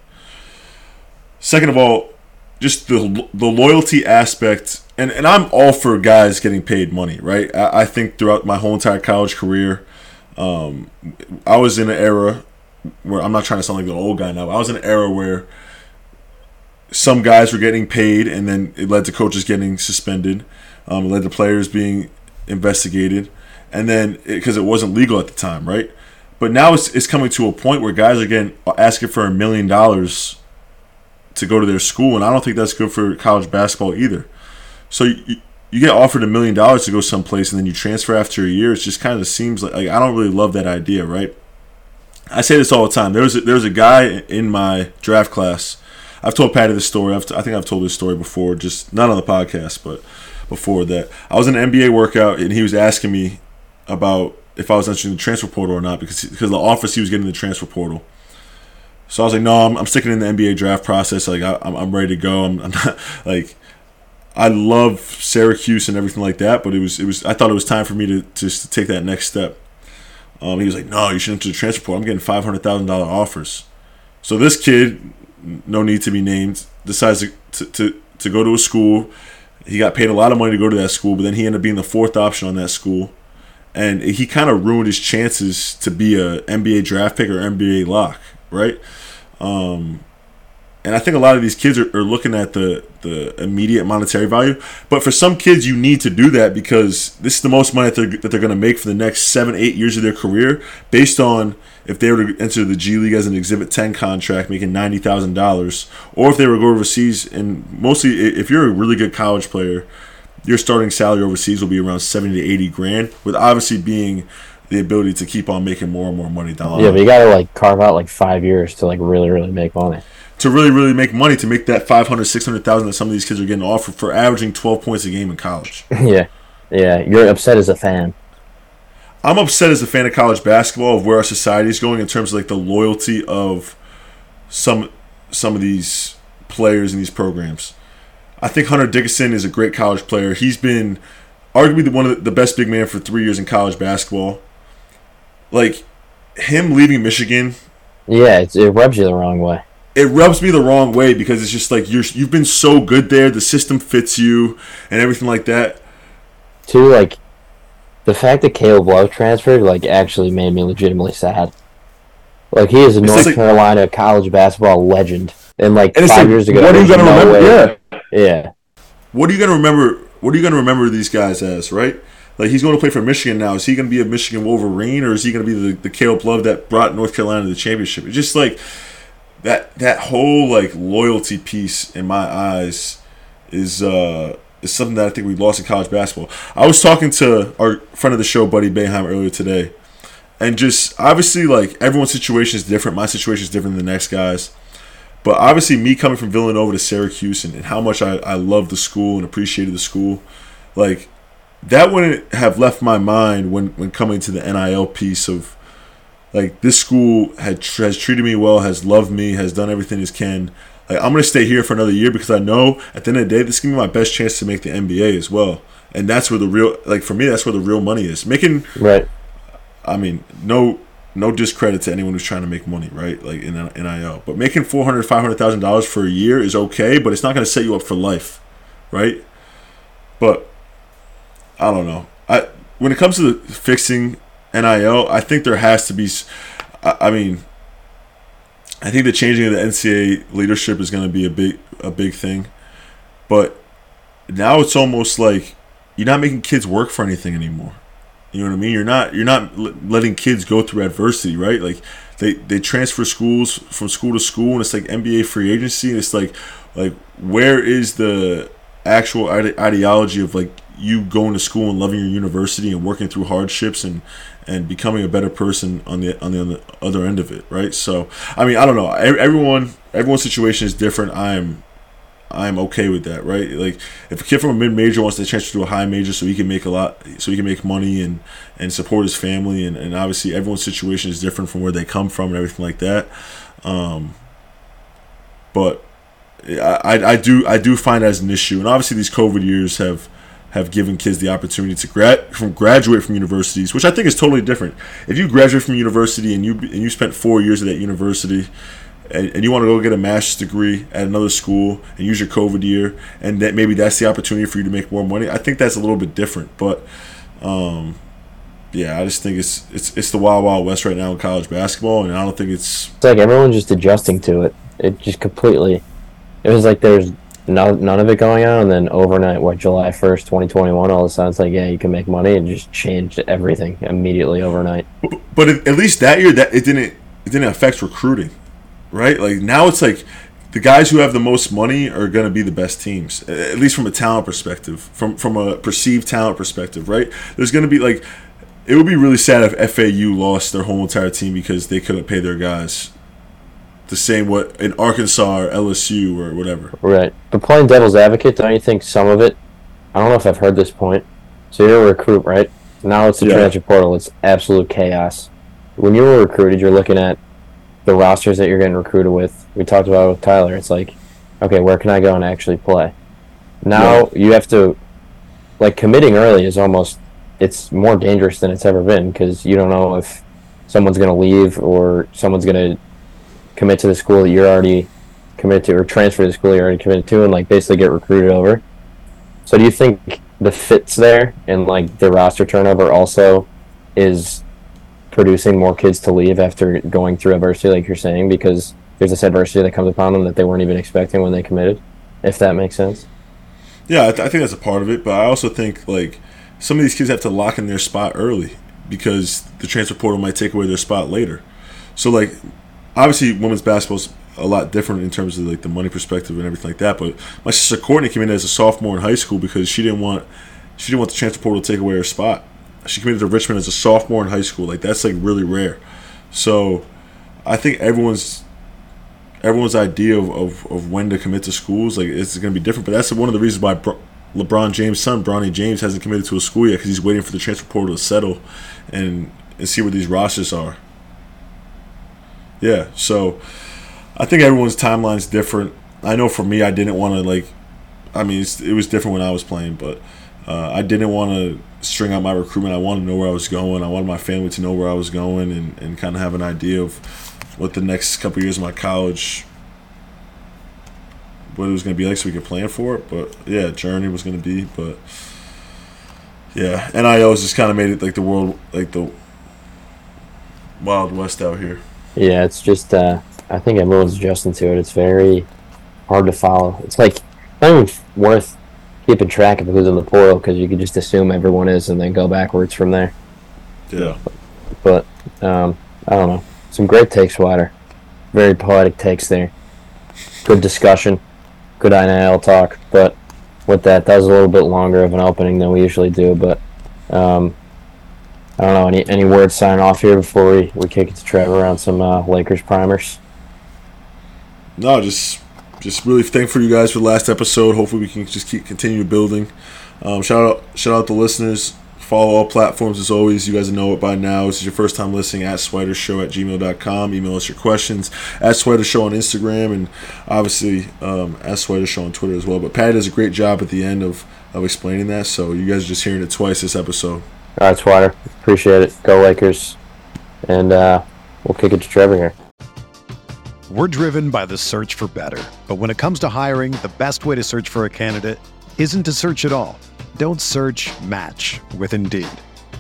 [SPEAKER 3] Second of all, just the the loyalty aspect, and, and I'm all for guys getting paid money, right? I, I think throughout my whole entire college career, um, I was in an era where I'm not trying to sound like an old guy now. I was in an era where some guys were getting paid, and then it led to coaches getting suspended. Um, it led to players being investigated, and then because it, it, wasn't legal at the time, right? But now it's, it's coming to a point where guys are getting asking for a million dollars to go to their school, and I don't think that's good for college basketball either. So you, you get offered a million dollars to go someplace and then you transfer after a year. It just kind of seems like, like I don't really love that idea, right? I say this all the time. There was a, there was a guy in my draft class. I've told Patty this story. I've t- I think I've told this story before, just not on the podcast, but before that. I was in an NBA workout and he was asking me about if I was entering the transfer portal or not because because the office he was getting the transfer portal. So I was like, no, I'm, I'm sticking in the NBA draft process. Like I, am I'm ready to go. I'm, I'm not like I love Syracuse and everything like that, but it was it was I thought it was time for me to to, take that next step. Um, he was like, no, you should enter the transfer portal. I'm getting five hundred thousand dollar offers. So this kid, no need to be named, decides to, to, to, to go to a school. He got paid a lot of money to go to that school, but then he ended up being the fourth option on that school and he kind of ruined his chances to be a NBA draft pick or NBA lock, right? Um, and I think a lot of these kids are, are looking at the the immediate monetary value, but for some kids, you need to do that because this is the most money that they're, that they're going to make for the next seven, eight years of their career, based on if they were to enter the G League as an Exhibit 10 contract, making ninety thousand dollars, or if they were to go overseas. And mostly, if you're a really good college player, your starting salary overseas will be around 70 to 80 grand, with obviously being the ability to keep on making more and more money down the line.
[SPEAKER 4] Yeah, but you gotta like carve out like five years to like really, really make money.
[SPEAKER 3] To really, really make money, to make that 500, 600,000 that some of these kids are getting offered for averaging 12 points a game in college.
[SPEAKER 4] yeah. Yeah. You're upset as a fan.
[SPEAKER 3] I'm upset as a fan of college basketball of where our society is going in terms of like the loyalty of some some of these players in these programs. I think Hunter Dickinson is a great college player. He's been arguably the, one of the best big man for three years in college basketball. Like him leaving Michigan.
[SPEAKER 4] Yeah, it, it rubs you the wrong way.
[SPEAKER 3] It rubs me the wrong way because it's just like you're you've been so good there, the system fits you, and everything like that.
[SPEAKER 4] Too like the fact that Caleb Love transferred like actually made me legitimately sad. Like he is a North like, Carolina college basketball legend, and like
[SPEAKER 3] and
[SPEAKER 4] five
[SPEAKER 3] like,
[SPEAKER 4] years ago,
[SPEAKER 3] what are you gonna no remember? Way.
[SPEAKER 4] Yeah, yeah.
[SPEAKER 3] What are you gonna remember? What are you gonna remember these guys as? Right? Like he's going to play for Michigan now. Is he going to be a Michigan Wolverine, or is he going to be the the Caleb Love that brought North Carolina to the championship? It's just like that that whole like loyalty piece in my eyes is uh is something that I think we lost in college basketball. I was talking to our friend of the show, Buddy Boeheim, earlier today, and just obviously like everyone's situation is different. My situation is different than the next guy's. But obviously, me coming from Villanova to Syracuse and, and how much I, I loved the school and appreciated the school, like that wouldn't have left my mind when, when coming to the NIL piece of like this school had has treated me well, has loved me, has done everything it can. Like I'm gonna stay here for another year because I know at the end of the day this is gonna be my best chance to make the NBA as well. And that's where the real like for me that's where the real money is. Making
[SPEAKER 4] right.
[SPEAKER 3] I mean, no no discredit to anyone who's trying to make money, right? Like in NIL. But making four hundred, five hundred thousand dollars for a year is okay, but it's not going to set you up for life, right? But I don't know. I when it comes to fixing NIL, I think there has to be. I, I mean, I think the changing of the NCAA leadership is going to be a big a big thing, but now it's almost like you're not making kids work for anything anymore. You know what I mean? You're not you're not letting kids go through adversity, right? Like they they transfer schools from school to school, and it's like NBA free agency. And it's like like where is the actual ide- ideology of like you going to school and loving your university and working through hardships and and becoming a better person on the on the, other end of it, right? So I mean I don't know. Everyone everyone's situation is different. I'm I'm okay with that, right? Like if a kid from a mid major wants to transfer to a high major so he can make a lot, so he can make money and and support his family, and, and obviously everyone's situation is different from where they come from and everything like that. Um, but I, I do I do find as an issue, and obviously these COVID years have have given kids the opportunity to grad from graduate from universities, which I think is totally different. If you graduate from university and you and you spent four years at that university and, and you want to go get a master's degree at another school and use your COVID year, and that maybe that's the opportunity for you to make more money. I think that's a little bit different, but um, yeah, I just think it's it's it's the wild wild west right now in college basketball, and I don't think it's.
[SPEAKER 4] It's like everyone's just adjusting to it. It just completely. It was like there's no, none of it going on, and then overnight, what July first, twenty twenty one, all of a sudden it's like yeah, you can make money, and just changed everything immediately overnight.
[SPEAKER 3] But at least that year, that it didn't it didn't affect recruiting right? Like now it's like the guys who have the most money are going to be the best teams, at least from a talent perspective, from from a perceived talent perspective, right? There's going to be like, it would be really sad if FAU lost their whole entire team because they couldn't pay their guys the same what in Arkansas or LSU or whatever.
[SPEAKER 4] Right. But playing devil's advocate, don't you think some of it? I don't know if I've heard this point. So you're a recruit, right? Now it's the
[SPEAKER 3] Yeah.
[SPEAKER 4] transfer portal. It's absolute chaos. When you were recruited, you're looking at the rosters that you're getting recruited with. We talked about it with Tyler. It's like, okay, where can I go and actually play? Now you have to, like, committing early is almost, it's more dangerous than it's ever been because you don't know if someone's going to leave or someone's going to commit to the school that you're already committed to or transfer to the school you're already committed to and like basically get recruited over. So do you think the fits there and like the roster turnover also is producing more kids to leave after going through adversity like you're saying because there's this adversity that comes upon them that they weren't even expecting when they committed, if that makes sense.
[SPEAKER 3] Yeah, I, th- I think that's a part of it, but I also think like some of these kids have to lock in their spot early because the transfer portal might take away their spot later. So like, obviously, women's basketball's a lot different in terms of like the money perspective and everything like that. But my sister Courtney came in as a sophomore in high school because she didn't want she didn't want the transfer portal to take away her spot. She committed to Richmond as a sophomore in high school. Like that's like really rare. So I think everyone's everyone's idea of, of, of when to commit to schools like it's going to be different. But that's one of the reasons why Bro- LeBron James' son Bronny James hasn't committed to a school yet because he's waiting for the transfer portal to settle and and see where these rosters are. Yeah, so I think everyone's timeline's different. I know for me, I didn't want to like. I mean, it was different when I was playing, but uh, I didn't want to string out my recruitment. I wanted to know where I was going. I wanted my family to know where I was going and, and kind of have an idea of what the next couple years of my college, what it was going to be like, so we could plan for it. But yeah, journey was going to be. But yeah, NIL just kind of made it like the world, like the wild west out here.
[SPEAKER 4] Yeah, it's just uh, I think everyone's adjusting to it. It's very hard to follow. It's like not even worth keeping track of who's in the portal because you could just assume everyone is and then go backwards from there.
[SPEAKER 3] Yeah.
[SPEAKER 4] But um, I don't know. Some great takes, Swider. Very poetic takes there. Good discussion. Good NIL talk. But with that, that was a little bit longer of an opening than we usually do. But um, I don't know. Any any words sign off here before we, we kick it to Trevor on some uh, Lakers primers?
[SPEAKER 3] No, just just really thankful for you guys for the last episode. Hopefully, we can just keep continue building. Um, shout out shout out the listeners. Follow all platforms as always. You guys know it by now. This is your first time listening at swidershow at gmail.com. Email us your questions at Swider Show on Instagram and obviously um, at Swider Show on Twitter as well. But Paddy does a great job at the end of, of explaining that. So you guys are just hearing it twice this episode.
[SPEAKER 4] All right, Swider. Appreciate it. Go Lakers. And uh, we'll kick it to Trevor here.
[SPEAKER 6] We're driven by the search for better. But when it comes to hiring, the best way to search for a candidate isn't to search at all. Don't search match with Indeed.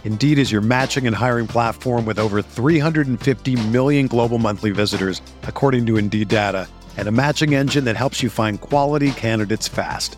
[SPEAKER 6] Indeed is your matching and hiring platform with over 350 million global monthly visitors, according to Indeed data, and a matching engine that helps you find quality candidates fast.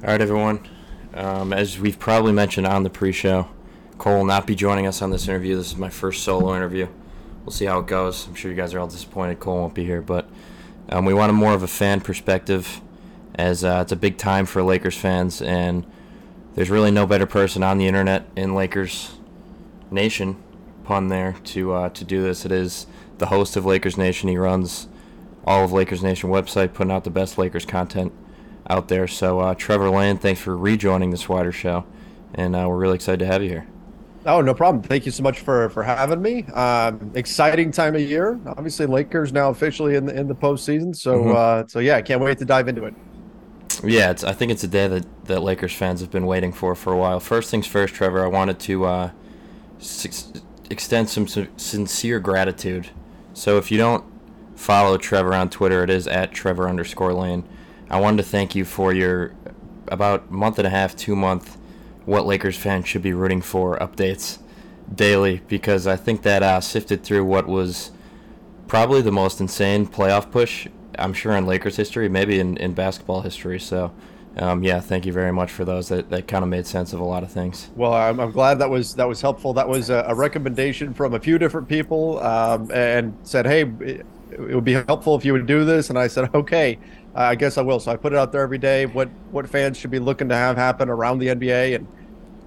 [SPEAKER 5] All right, everyone. Um, as we've probably mentioned on the pre-show, Cole will not be joining us on this interview. This is my first solo interview. We'll see how it goes. I'm sure you guys are all disappointed Cole won't be here, but um, we wanted more of a fan perspective, as uh, it's a big time for Lakers fans, and there's really no better person on the internet in Lakers Nation, pun there, to uh, to do this. It is the host of Lakers Nation. He runs all of Lakers Nation website, putting out the best Lakers content out there. So, uh, Trevor Lane, thanks for rejoining the Swider Show, and uh, we're really excited to have you here.
[SPEAKER 7] Oh, no problem. Thank you so much for for having me. Um, exciting time of year. Obviously, Lakers now officially in the in the postseason. So mm-hmm. uh, so yeah, I can't wait to dive into it.
[SPEAKER 5] Yeah, I think it's a day that, that Lakers fans have been waiting for for a while. First things first, Trevor. I wanted to uh, extend some sincere gratitude. So if you don't follow Trevor on Twitter, it is at Trevor underscore Lane. I wanted to thank you for your about month and a half, two month what Lakers fans should be rooting for updates daily because I think that uh, sifted through what was probably the most insane playoff push I'm sure in Lakers history, maybe in, in basketball history. So, um, yeah, thank you very much for those. That, that kind of made sense of a lot of things.
[SPEAKER 7] Well, I'm, I'm glad that was that was helpful. That was a, a recommendation from a few different people, um, and said, hey, it, it, would be helpful if you would do this. And I said, okay, I guess I will. So I put it out there every day. What what fans should be looking to have happen around the NBA and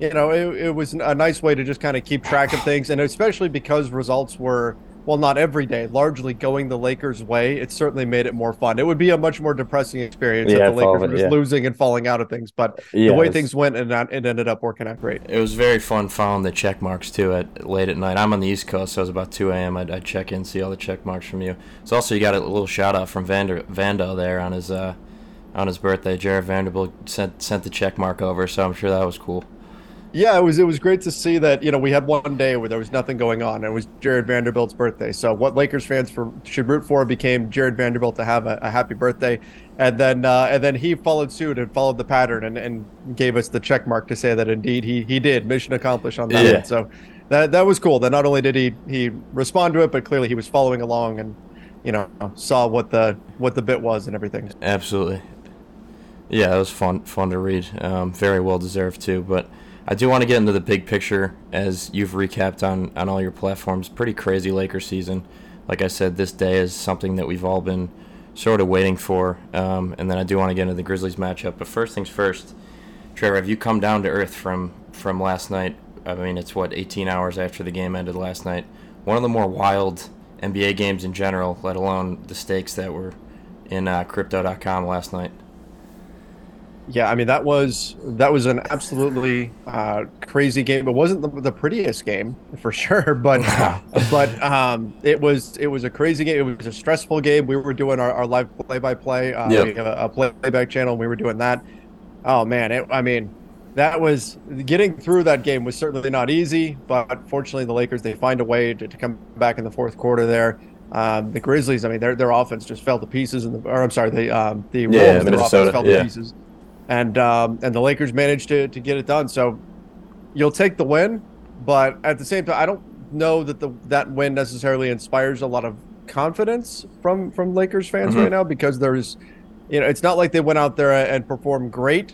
[SPEAKER 7] you know, it, it was a nice way to just kind of keep track of things, and especially because results were well, not every day, largely going the Lakers' way, it certainly made it more fun. It would be a much more depressing experience yeah, if the Lakers were just yeah. losing and falling out of things. But yeah, the way was, things went, and it ended up working out great.
[SPEAKER 5] It was very fun following the check marks too at late at night. I'm on the East Coast, so it was about 2 a.m. I'd, I'd check in, see all the check marks from you. So also you got a little shout out from Vander, Vando there on his uh, on his birthday. Jared Vanderbilt sent sent the check mark over, so I'm sure that was cool.
[SPEAKER 7] Yeah, it was it was great to see that you know we had one day where there was nothing going on. It was Jared Vanderbilt's birthday. So what Lakers fans for, should root for became Jared Vanderbilt to have a, a happy birthday, and then uh, and then he followed suit and followed the pattern and, and gave us the check mark to say that indeed he he did mission accomplished on that. Yeah. One. So that that was cool. That not only did he he respond to it, but clearly he was following along and you know saw what the what the bit was and everything.
[SPEAKER 5] Absolutely. Yeah, it was fun fun to read. Um, very well deserved too, but. I do want to get into the big picture as you've recapped on, on all your platforms. Pretty crazy Lakers season. Like I said, this day is something that we've all been sort of waiting for. Um, and then I do want to get into the Grizzlies matchup. But first things first, Trevor, have you come down to earth from, from last night? I mean, it's what, 18 hours after the game ended last night. One of the more wild NBA games in general, let alone the stakes that were in uh, Crypto.com last night.
[SPEAKER 7] Yeah, I mean that was that was an absolutely uh, crazy game. It wasn't the, the, prettiest game for sure, but but um, it was it was a crazy game. It was a stressful game. We were doing our, our live play by play. We have a, a playback channel. we were doing that. Oh man, it, I mean that was getting through that game was certainly not easy, but fortunately the Lakers they find a way to, to come back in the fourth quarter there. Um, the Grizzlies, I mean, their their offense just fell to pieces, in the, or I'm sorry, the um, the
[SPEAKER 5] yeah, Wolves, Minnesota, fell to yeah. pieces
[SPEAKER 7] and um, and the Lakers managed to to get it done. So you'll take the win, but at the same time, I don't know that the that win necessarily inspires a lot of confidence from from Lakers fans mm-hmm. right now because there's, you know, it's not like they went out there and performed great,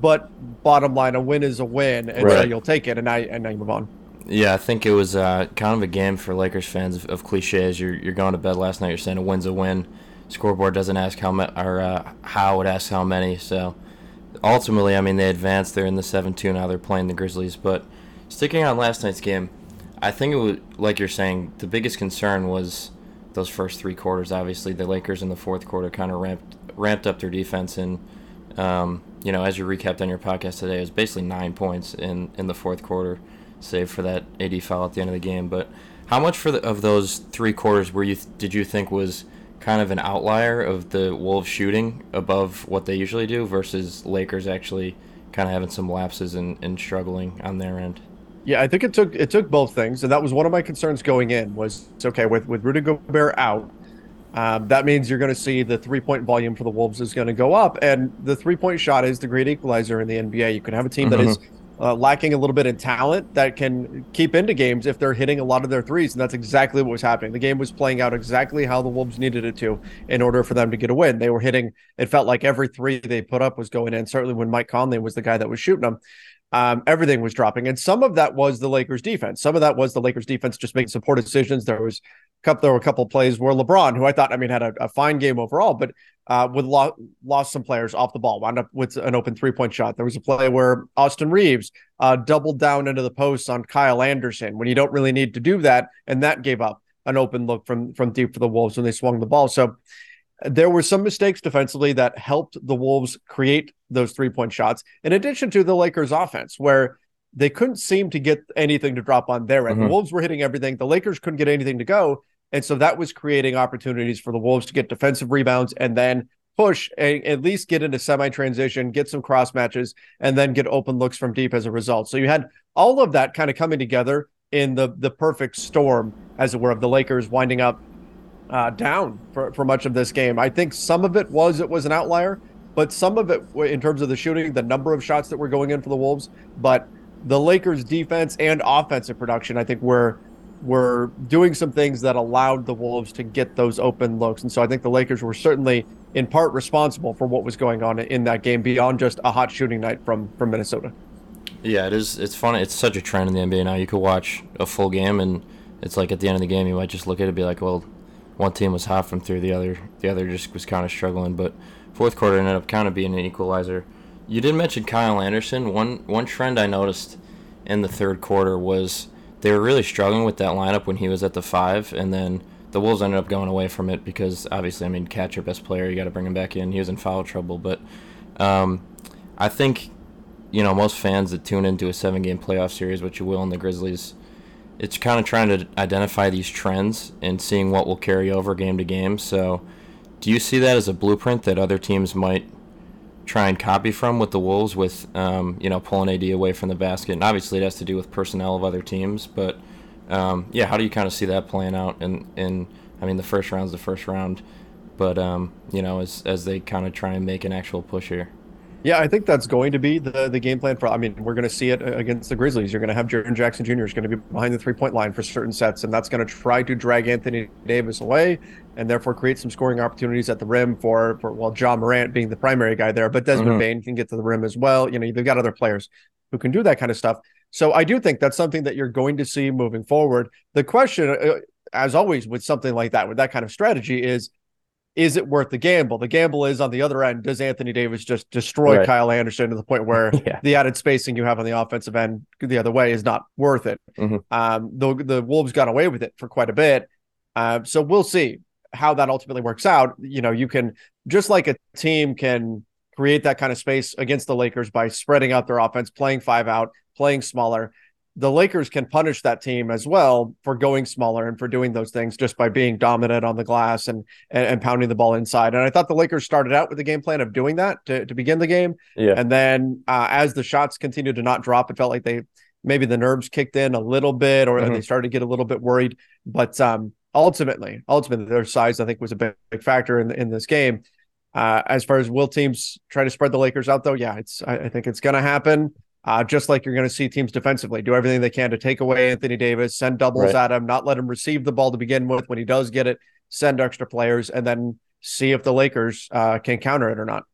[SPEAKER 7] but bottom line, a win is a win, and right. so you'll take it, and now and now you move on.
[SPEAKER 5] Yeah, I think it was uh, kind of a game for Lakers fans of, of, cliches. You're you're going to bed last night. You're saying a win's a win. Scoreboard doesn't ask how ma- or uh, how it asks how many. So ultimately, I mean, they advanced. They're in the 7 2 now. They're playing the Grizzlies. But sticking on last night's game, I think it was, like you're saying, the biggest concern was those first three quarters. Obviously, the Lakers in the fourth quarter kind of ramped, ramped up their defense. And, um, you know, as you recapped on your podcast today, it was basically nine points in, in the fourth quarter, save for that AD foul at the end of the game. But how much for the, of those three quarters were you did you think was kind of an outlier of the Wolves shooting above what they usually do versus Lakers actually kind of having some lapses and, and struggling on their end.
[SPEAKER 7] Yeah, I think it took it took both things, and that was one of my concerns going in. Was it's okay with with Rudy Gobert out, um, that means you're going to see the three point volume for the Wolves is going to go up, and the three point shot is the great equalizer in the NBA. You can have a team mm-hmm. that is uh, lacking a little bit in talent that can keep into games if they're hitting a lot of their threes. And that's exactly what was happening. The game was playing out exactly how the Wolves needed it to in order for them to get a win. They were hitting, it felt like every three they put up was going in. Certainly when Mike Conley was the guy that was shooting them. Um, everything was dropping, and some of that was the Lakers' defense. Some of that was the Lakers' defense just making poor decisions. There was couple, there were a couple plays where LeBron, who I thought, I mean, had a, a fine game overall, but uh, with lo- lost some players off the ball, wound up with an open three point shot. There was a play where Austin Reaves uh, doubled down into the post on Kyle Anderson when you don't really need to do that, and that gave up an open look from from deep for the Wolves when they swung the ball. So there were some mistakes defensively that helped the Wolves create those three point shots, in addition to the Lakers' offense, where they couldn't seem to get anything to drop on their end.
[SPEAKER 4] Mhm.
[SPEAKER 7] The Wolves were hitting everything. The Lakers couldn't get anything to go. And so that was creating opportunities for the Wolves to get defensive rebounds and then push and at least get into semi transition, get some cross matches, and then get open looks from deep as a result. So you had all of that kind of coming together in the the perfect storm, as it were, of the Lakers winding up uh, down for, for much of this game. I think some of it was it was an outlier, but some of it in terms of the shooting, the number of shots that were going in for the Wolves, but the Lakers defense and offensive production, I think were were doing some things that allowed the Wolves to get those open looks. And so I think the Lakers were certainly in part responsible for what was going on in that game beyond just a hot shooting night from from Minnesota.
[SPEAKER 5] Yeah, it is. It's funny. It's such a trend in the NBA now. You could watch a full game, and it's like at the end of the game, you might just look at it and be like, "Well, one team was hot from through the other. The other just was kind of struggling." But fourth quarter ended up kind of being an equalizer. You did mention Kyle Anderson. One one trend I noticed in the third quarter was they were really struggling with that lineup when he was at the five, and then the Wolves ended up going away from it because obviously, I mean, catch your best player, you got to bring him back in. He was in foul trouble, but um, I think you know most fans that tune into a seven game playoff series, which you will in the Grizzlies, it's kind of trying to identify these trends and seeing what will carry over game to game. So, do you see that as a blueprint that other teams might try and copy from with the Wolves, with um, you know pulling AD away from the basket? And obviously, it has to do with personnel of other teams, but um, yeah, how do you kind of see that playing out? And in, I mean, the first round's the first round, but um, you know, as as they kind of try and make an actual push here.
[SPEAKER 7] Yeah, I think that's going to be the the game plan for. I mean, we're going to see it against the Grizzlies. You're going to have Jaren Jackson Jr. is going to be behind the three point line for certain sets, and that's going to try to drag Anthony Davis away, and therefore create some scoring opportunities at the rim for for well, Ja Morant being the primary guy there, but Desmond
[SPEAKER 4] Mhm.
[SPEAKER 7] Bane can get to the rim as well. You know, they've got other players who can do that kind of stuff. So I do think that's something that you're going to see moving forward. The question, uh, as always, with something like that, with that kind of strategy, is is it worth the gamble? The gamble is on the other end. Does Anthony Davis just destroy
[SPEAKER 4] Right.
[SPEAKER 7] Kyle Anderson to the point where
[SPEAKER 4] Yeah.
[SPEAKER 7] the added spacing you have on the offensive end the other way is not worth it?
[SPEAKER 4] Mhm.
[SPEAKER 7] Um, the the Wolves got away with it for quite a bit, uh, so we'll see how that ultimately works out. You know, you can just like a team can create that kind of space against the Lakers by spreading out their offense, playing five out, playing smaller. The Lakers can punish that team as well for going smaller and for doing those things just by being dominant on the glass and and, and pounding the ball inside. And I thought the Lakers started out with the game plan of doing that to, to begin the game.
[SPEAKER 4] Yeah.
[SPEAKER 7] And then uh, as the shots continued to not drop, it felt like they maybe the nerves kicked in a little bit or
[SPEAKER 4] Mhm.
[SPEAKER 7] they started to get a little bit worried. But um, ultimately, ultimately, their size I think was a big, big factor in in this game. Uh, as far as will teams try to spread the Lakers out, though, yeah, it's I, I think it's going to happen. Uh, just like you're going to see teams defensively do everything they can to take away Anthony Davis, send doubles
[SPEAKER 4] Right.
[SPEAKER 7] at him, not let him receive the ball to begin with. When he does get it, send extra players, and then see if the Lakers uh, can counter it or not.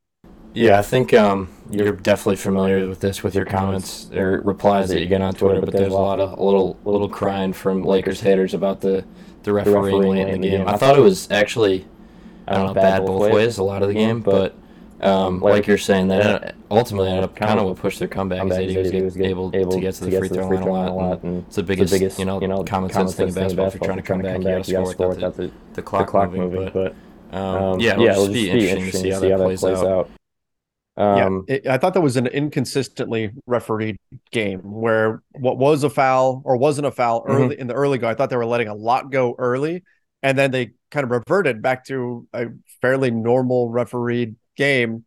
[SPEAKER 5] Yeah, I think um, you're definitely familiar with this with your comments or replies that you get on Twitter. But there's a lot of a little little crying from Lakers haters about the the refereeing late in the game. I thought it was actually I don't know bad both ways a lot of the game, but um, like you're saying that ultimately ended up kind of what pushed their comeback. Is that he was able to get to the free throw line a lot. and It's the biggest you know common sense thing in basketball. If you're trying to come back, you got to score without the, the clock moving. But um, yeah, it'll just be interesting to see how that plays out.
[SPEAKER 4] Um,
[SPEAKER 7] yeah, it, I thought that was an inconsistently refereed game where what was a foul or wasn't a foul
[SPEAKER 4] Mhm.
[SPEAKER 7] early in the early go. I thought they were letting a lot go early, and then they kind of reverted back to a fairly normal refereed game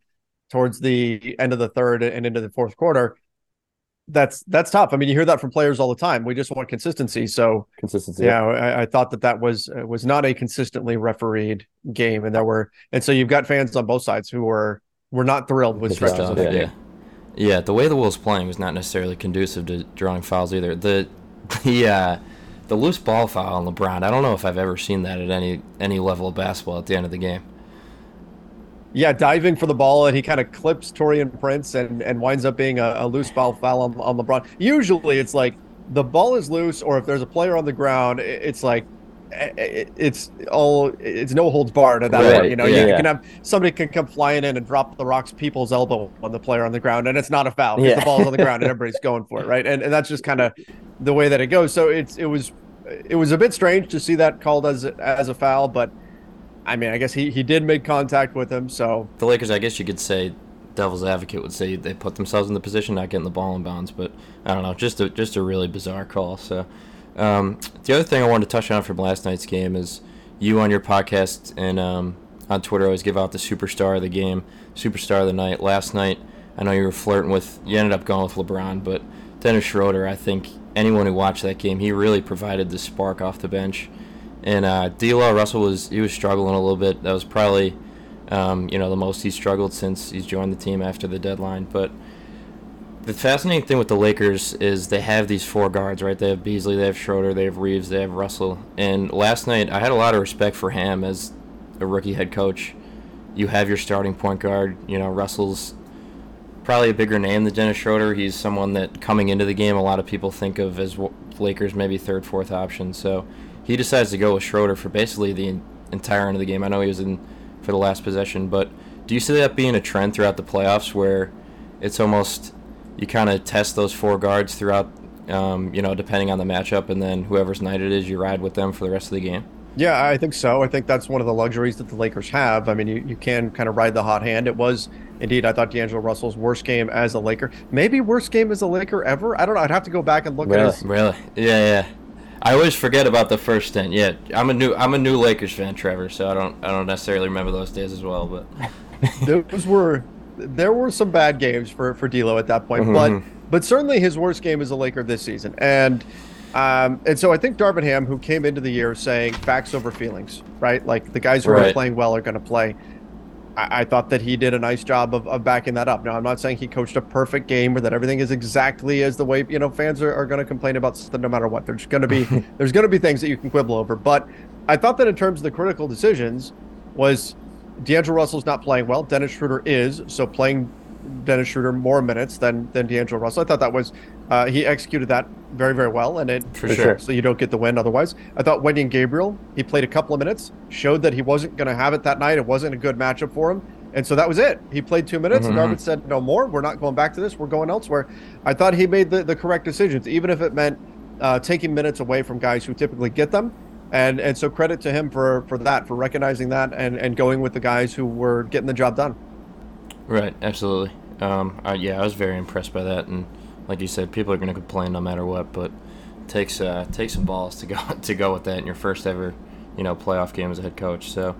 [SPEAKER 7] towards the end of the third and into the fourth quarter. That's that's tough. I mean, you hear that from players all the time. We just want consistency. So
[SPEAKER 4] consistency.
[SPEAKER 7] yeah, I, I thought that that was uh, was not a consistently refereed game, and there were and so you've got fans on both sides who were were not thrilled with stretches
[SPEAKER 4] rough,
[SPEAKER 7] of the
[SPEAKER 4] yeah.
[SPEAKER 7] game.
[SPEAKER 5] Yeah. yeah, the way the Wolves playing was not necessarily conducive to drawing fouls either. The the uh, the loose ball foul on LeBron. I don't know if I've ever seen that at any any level of basketball at the end of the game.
[SPEAKER 7] Yeah, diving for the ball, and he kind of clips Taurean Prince and, and winds up being a, a loose ball foul on, on LeBron. Usually, it's like the ball is loose, or if there's a player on the ground, it's like it's all it's no holds barred at that
[SPEAKER 4] Right,
[SPEAKER 7] point. You know,
[SPEAKER 4] yeah.
[SPEAKER 7] you can have somebody can come flying in and drop the rocks people's elbow on the player on the ground, and it's not a foul because
[SPEAKER 4] Yeah.
[SPEAKER 7] the ball's on the ground and everybody's going for it, right? And and that's just kind of the way that it goes. So it's it was it was a bit strange to see that called as as a foul, but I mean, I guess he he did make contact with him, so
[SPEAKER 5] The Lakers, I guess you could say, devil's advocate would say they put themselves in the position not getting the ball in bounds, but I don't know, just a just a really bizarre call. So um, the other thing I wanted to touch on from last night's game is you on your podcast and um, on Twitter always give out the superstar of the game, superstar of the night. Last night, I know you were flirting with, you ended up going with LeBron, but Dennis Schroeder, I think anyone who watched that game, he really provided the spark off the bench. And uh, D'Lo Russell was he was struggling a little bit. That was probably um, you know the most he's struggled since he's joined the team after the deadline. But the fascinating thing with the Lakers is they have these four guards, right? They have Beasley, they have Schroeder, they have Reaves, they have Russell. And last night, I had a lot of respect for him as a rookie head coach. You have your starting point guard. You know, Russell's probably a bigger name than Dennis Schroeder. He's someone that coming into the game, a lot of people think of as Lakers maybe third, fourth option. So he decides to go with Schroeder for basically the entire end of the game. I know he was in for the last possession, but do you see that being a trend throughout the playoffs where it's almost you kind of test those four guards throughout, um, you know, depending on the matchup, and then whoever's night it is, you ride with them for the rest of the game?
[SPEAKER 7] Yeah, I think so. I think that's one of the luxuries that the Lakers have. I mean, you, you can kind of ride the hot hand. It was indeed, I thought D'Angelo Russell's worst game as a Laker. Maybe worst game as a Laker ever. I don't know. I'd have to go back and look
[SPEAKER 5] really?
[SPEAKER 7] at his.
[SPEAKER 5] Really? Yeah, yeah. I always forget about the first stint. Yeah, I'm a new I'm a new Lakers fan, Trevor. So I don't I don't necessarily remember those days as well. But
[SPEAKER 7] those were there were some bad games for for D'Lo at that point, mm-hmm. but but certainly his worst game as a Laker this season. And um, and so I think Darvin Ham, who came into the year saying facts over feelings, right? Like the guys who right. are playing well are going to play. I, I, thought that he did a nice job of, of backing that up. Now, I'm not saying he coached a perfect game or that everything is exactly as the way, you know, fans are, are going to complain about something no matter what. There's going to be, there's going to be things that you can quibble over. But I thought that in terms of the critical decisions was D'Angelo Russell's not playing well. Dennis Schroeder is. So playing Dennis Schroeder more minutes than than D'Angelo Russell. I thought that was uh, he executed that very very well, and it
[SPEAKER 5] for sure.
[SPEAKER 7] So you don't get the win otherwise. I thought Wenyen Gabriel he played a couple of minutes, showed that he wasn't going to have it that night. It wasn't a good matchup for him, and so that was it. He played two minutes, mm-hmm. and Darvin said, "No more. We're not going back to this. We're going elsewhere." I thought he made the, the correct decisions, even if it meant uh, taking minutes away from guys who typically get them. And and so credit to him for for that, for recognizing that, and and going with the guys who were getting the job done.
[SPEAKER 5] Right, absolutely. Um, I, yeah, I was very impressed by that, and like you said, people are going to complain no matter what, but it takes uh, takes some balls to go to go with that in your first ever, you know, playoff game as a head coach. So,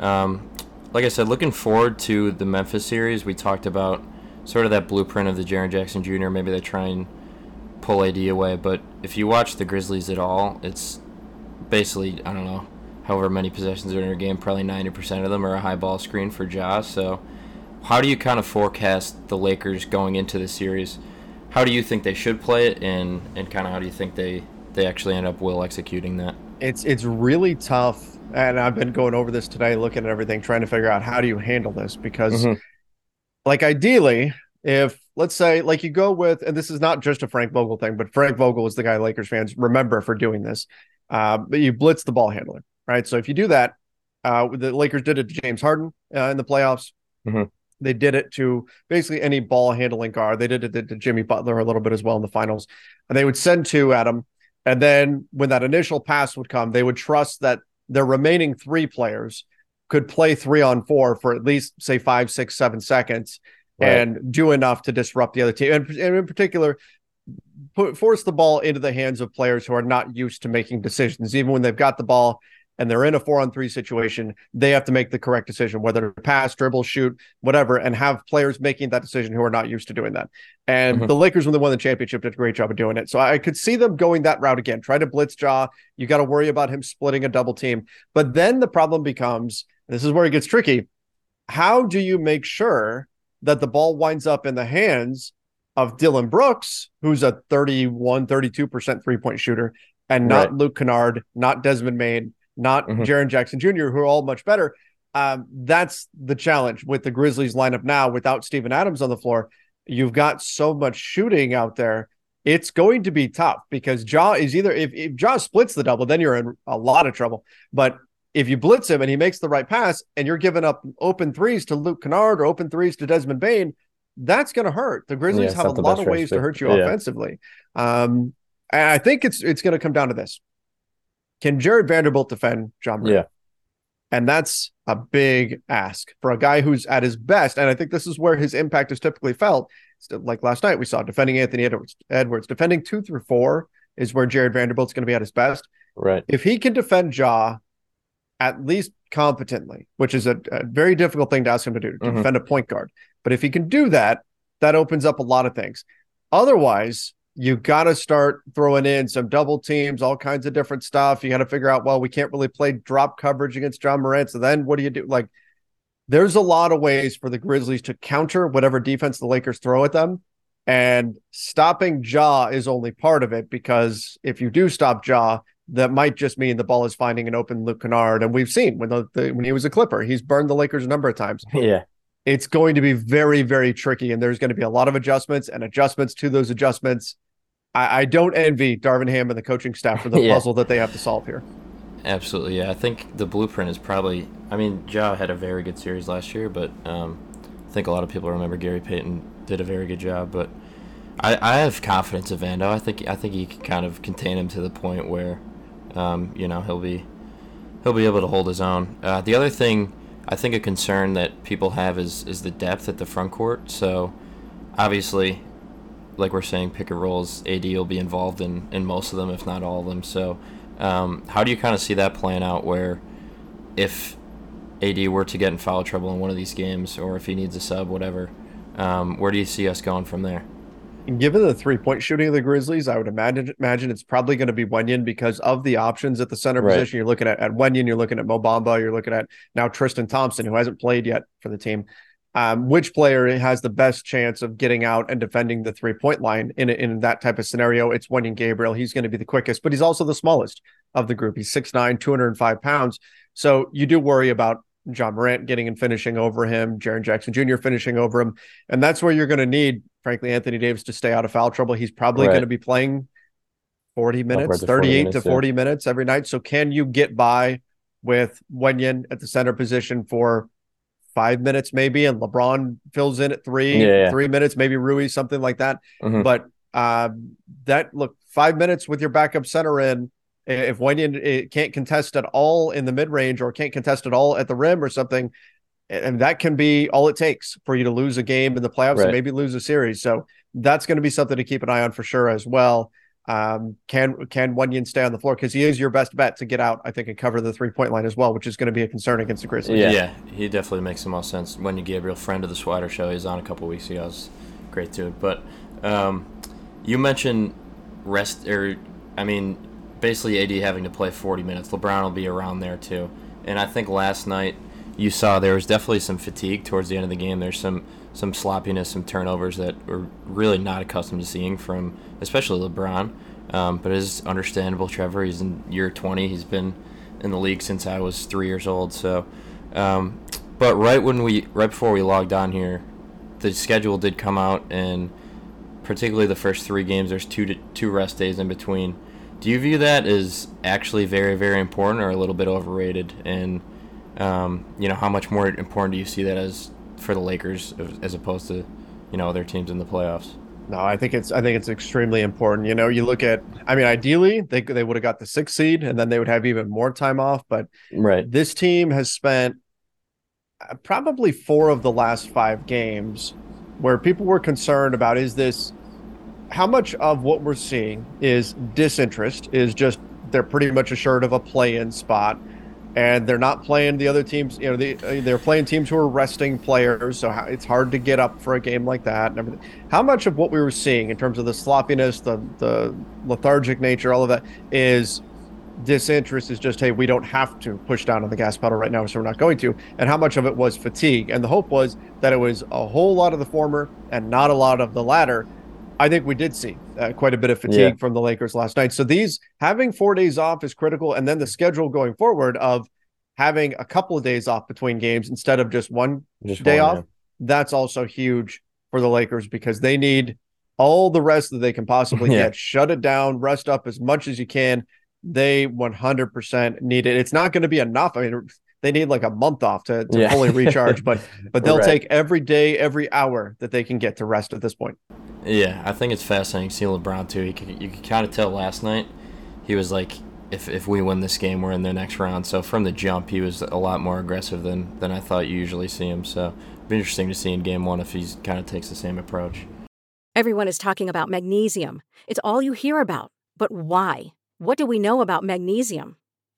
[SPEAKER 5] um, like I said, looking forward to the Memphis series. We talked about sort of that blueprint of the Jaren Jackson Jr. Maybe they try and pull AD away, but if you watch the Grizzlies at all, it's basically I don't know, however many possessions are in your game, probably ninety percent of them are a high ball screen for Ja. So how do you kind of forecast the Lakers going into the series? How do you think they should play it, and and kind of how do you think they they actually end up will executing that?
[SPEAKER 7] It's it's really tough, and I've been going over this today, looking at everything, trying to figure out how do you handle this because, mm-hmm. like, ideally, if let's say like you go with, and this is not just a Frank Vogel thing, but Frank Vogel is the guy Lakers fans remember for doing this. Uh, but you blitz the ball handler, right? So if you do that, uh, the Lakers did it to James Harden uh, in the playoffs. Mm-hmm. They did it to basically any ball handling guard. They did it to Jimmy Butler a little bit as well in the finals. And they would send two at him. And then when that initial pass would come, they would trust that their remaining three players could play three on four for at least, say, five, six, seven seconds right. and do enough to disrupt the other team. And, and in particular, put force the ball into the hands of players who are not used to making decisions, even when they've got the ball and they're in a four on three situation, they have to make the correct decision, whether to pass, dribble, shoot, whatever, and have players making that decision who are not used to doing that. And mm-hmm. the Lakers, when they won the championship, did a great job of doing it. So I could see them going that route again. Try to blitz Ja. You got to worry about him splitting a double team. But then the problem becomes this is where it gets tricky. How do you make sure that the ball winds up in the hands of Dillon Brooks, who's a 31, 32% three point shooter, and not right. Luke Kennard, not Desmond Bane, not mm-hmm. Jaren Jackson Jr., who are all much better. Um, that's the challenge with the Grizzlies lineup now without Steven Adams on the floor. You've got so much shooting out there. It's going to be tough because Ja is either if, if Ja splits the double, then you're in a lot of trouble. But if you blitz him and he makes the right pass and you're giving up open threes to Luke Kennard or open threes to Desmond Bane, that's going to hurt. The Grizzlies yeah, have a lot of ways to hurt you yeah. offensively. Um, and I think it's it's going to come down to this: Can Jared Vanderbilt defend Ja?
[SPEAKER 4] Yeah.
[SPEAKER 7] And that's a big ask for a guy who's at his best. And I think this is where his impact is typically felt. Like last night, we saw defending Anthony Edwards, Edwards defending two through four is where Jared Vanderbilt's going to be at his best.
[SPEAKER 4] Right.
[SPEAKER 7] If he can defend Ja at least competently, which is a, a very difficult thing to ask him to do, to
[SPEAKER 4] Mhm.
[SPEAKER 7] defend a point guard. But if he can do that, that opens up a lot of things. Otherwise, you got to start throwing in some double teams, all kinds of different stuff. You got to figure out, well, we can't really play drop coverage against Ja Morant. So then what do you do? Like, there's a lot of ways for the Grizzlies to counter whatever defense the Lakers throw at them. And stopping Ja is only part of it because if you do stop Ja, that might just mean the ball is finding an open Luke Kennard. And we've seen when the, the when he was a Clipper, he's burned the Lakers a number of times
[SPEAKER 4] Yeah.
[SPEAKER 7] It's going to be very, very tricky, and there's going to be a lot of adjustments and adjustments to those adjustments. I, I don't envy Darvin Ham and the coaching staff for the
[SPEAKER 4] Yeah.
[SPEAKER 7] puzzle that they have to solve here.
[SPEAKER 5] Absolutely, yeah. I think the blueprint is probably. I mean, Ja had a very good series last year, but um, I think a lot of people remember Gary Payton did a very good job. But I, I have confidence in Vando. I think I think he can kind of contain him to the point where, um, you know, he'll be he'll be able to hold his own. Uh, the other thing I think a concern that people have is is the depth at the front court. So obviously, like we're saying, pick and rolls. AD will be involved in in most of them, if not all of them. So. Um, how do you kind of see that playing out? Where if AD were to get in foul trouble in one of these games, or if he needs a sub, whatever, um, where do you see us going from there?
[SPEAKER 7] Given the three point shooting of the Grizzlies, I would imagine imagine it's probably going to be Wenyen because of the options at the center
[SPEAKER 4] Right.
[SPEAKER 7] position. You're looking at at Wenyen, you're looking at Mo Bamba, you're looking at now Tristan Thompson, who hasn't played yet for the team. Um, which player has the best chance of getting out and defending the three point line in in that type of scenario? It's Wenyen Gabriel. He's going to be the quickest, but he's also the smallest of the group. He's 6'9, 205 pounds. So you do worry about Ja Morant getting and finishing over him, Jaren Jackson Jr. finishing over him. And that's where you're going to need, frankly, Anthony Davis to stay out of foul trouble. He's probably
[SPEAKER 4] Right.
[SPEAKER 7] going to be playing 40 minutes,
[SPEAKER 4] Upwards of 40
[SPEAKER 7] 38
[SPEAKER 4] minutes,
[SPEAKER 7] to
[SPEAKER 4] yeah.
[SPEAKER 7] 40 minutes every night. So can you get by with Wenyen at the center position for five minutes maybe and LeBron fills in at three,
[SPEAKER 4] Yeah, yeah.
[SPEAKER 7] three minutes, maybe Rui, something like that.
[SPEAKER 4] Mhm.
[SPEAKER 7] But um, that look, five minutes with your backup center in, if Wenyen eh, can't contest at all in the mid range or can't contest at all at the rim or something, and that can be all it takes for you to lose a game in the playoffs
[SPEAKER 4] Right.
[SPEAKER 7] and maybe lose a series. So that's going to be something to keep an eye on for sure as well. Um, can can Wenyen stay on the floor because he is your best bet to get out, I think, and cover the three point line as well, which is going to be a concern against the Grizzlies.
[SPEAKER 4] Yeah.
[SPEAKER 5] yeah he definitely makes the most sense. Wenyen Gabriel, friend of the Swider Show, he was on a couple weeks ago. It was great too. But um, you mentioned rest, or I mean, basically AD having to play 40 minutes. LeBron will be around there too. And I think last night you saw there was definitely some fatigue towards the end of the game. There's some some sloppiness, some turnovers that we're really not accustomed to seeing from, especially LeBron. Um, but it is understandable. Trevor, he's in year 20. He's been in the league since I was three years old. So, um, but right when we, right before we logged on here, the schedule did come out, and particularly the first three games, there's two to, two rest days in between. Do you view that as actually very, very important, or a little bit overrated? And um, you know, how much more important do you see that as for the Lakers as- as opposed to, you know, other teams in the playoffs?
[SPEAKER 7] No, I think it's I think it's extremely important. You know, you look at I mean, ideally they they would have got the sixth seed and then they would have even more time off, but
[SPEAKER 4] Right.
[SPEAKER 7] this team has spent uh, probably four of the last five games where people were concerned about is this how much of what we're seeing is disinterest is just they're pretty much assured of a play-in spot and they're not playing the other teams you know they, they're playing teams who are resting players so it's hard to get up for a game like that and everything. How much of what we were seeing in terms of the sloppiness the the lethargic nature all of that is disinterest is just hey we don't have to push down on the gas pedal right now so we're not going to. And how much of it was fatigue? And the hope was that it was a whole lot of the former and not a lot of the latter i think we did see uh, quite a bit of fatigue
[SPEAKER 4] Yeah.
[SPEAKER 7] from the lakers last night so these having four days off is critical and then the schedule going forward of having a couple of days off between games instead of just one
[SPEAKER 4] Just
[SPEAKER 7] day
[SPEAKER 4] one,
[SPEAKER 7] off that's also huge for the lakers because they need all the rest that they can possibly
[SPEAKER 4] Yeah.
[SPEAKER 7] get shut it down rest up as much as you can they 100% need it. It's not going to be enough. I mean, they need like a month off to, to
[SPEAKER 4] Yeah.
[SPEAKER 7] fully recharge, but but they'll
[SPEAKER 4] Right.
[SPEAKER 7] take every day, every hour that they can get to rest at this point.
[SPEAKER 5] Yeah, I think it's fascinating seeing LeBron too. You could, you could kind of tell last night he was like if if we win this game, we're in the next round. So from the jump, he was a lot more aggressive than than I thought you usually see him. So it'd be interesting to see in game one if he kind of takes the same approach.
[SPEAKER 8] Everyone is talking about magnesium. It's all you hear about. But why? What do we know about magnesium?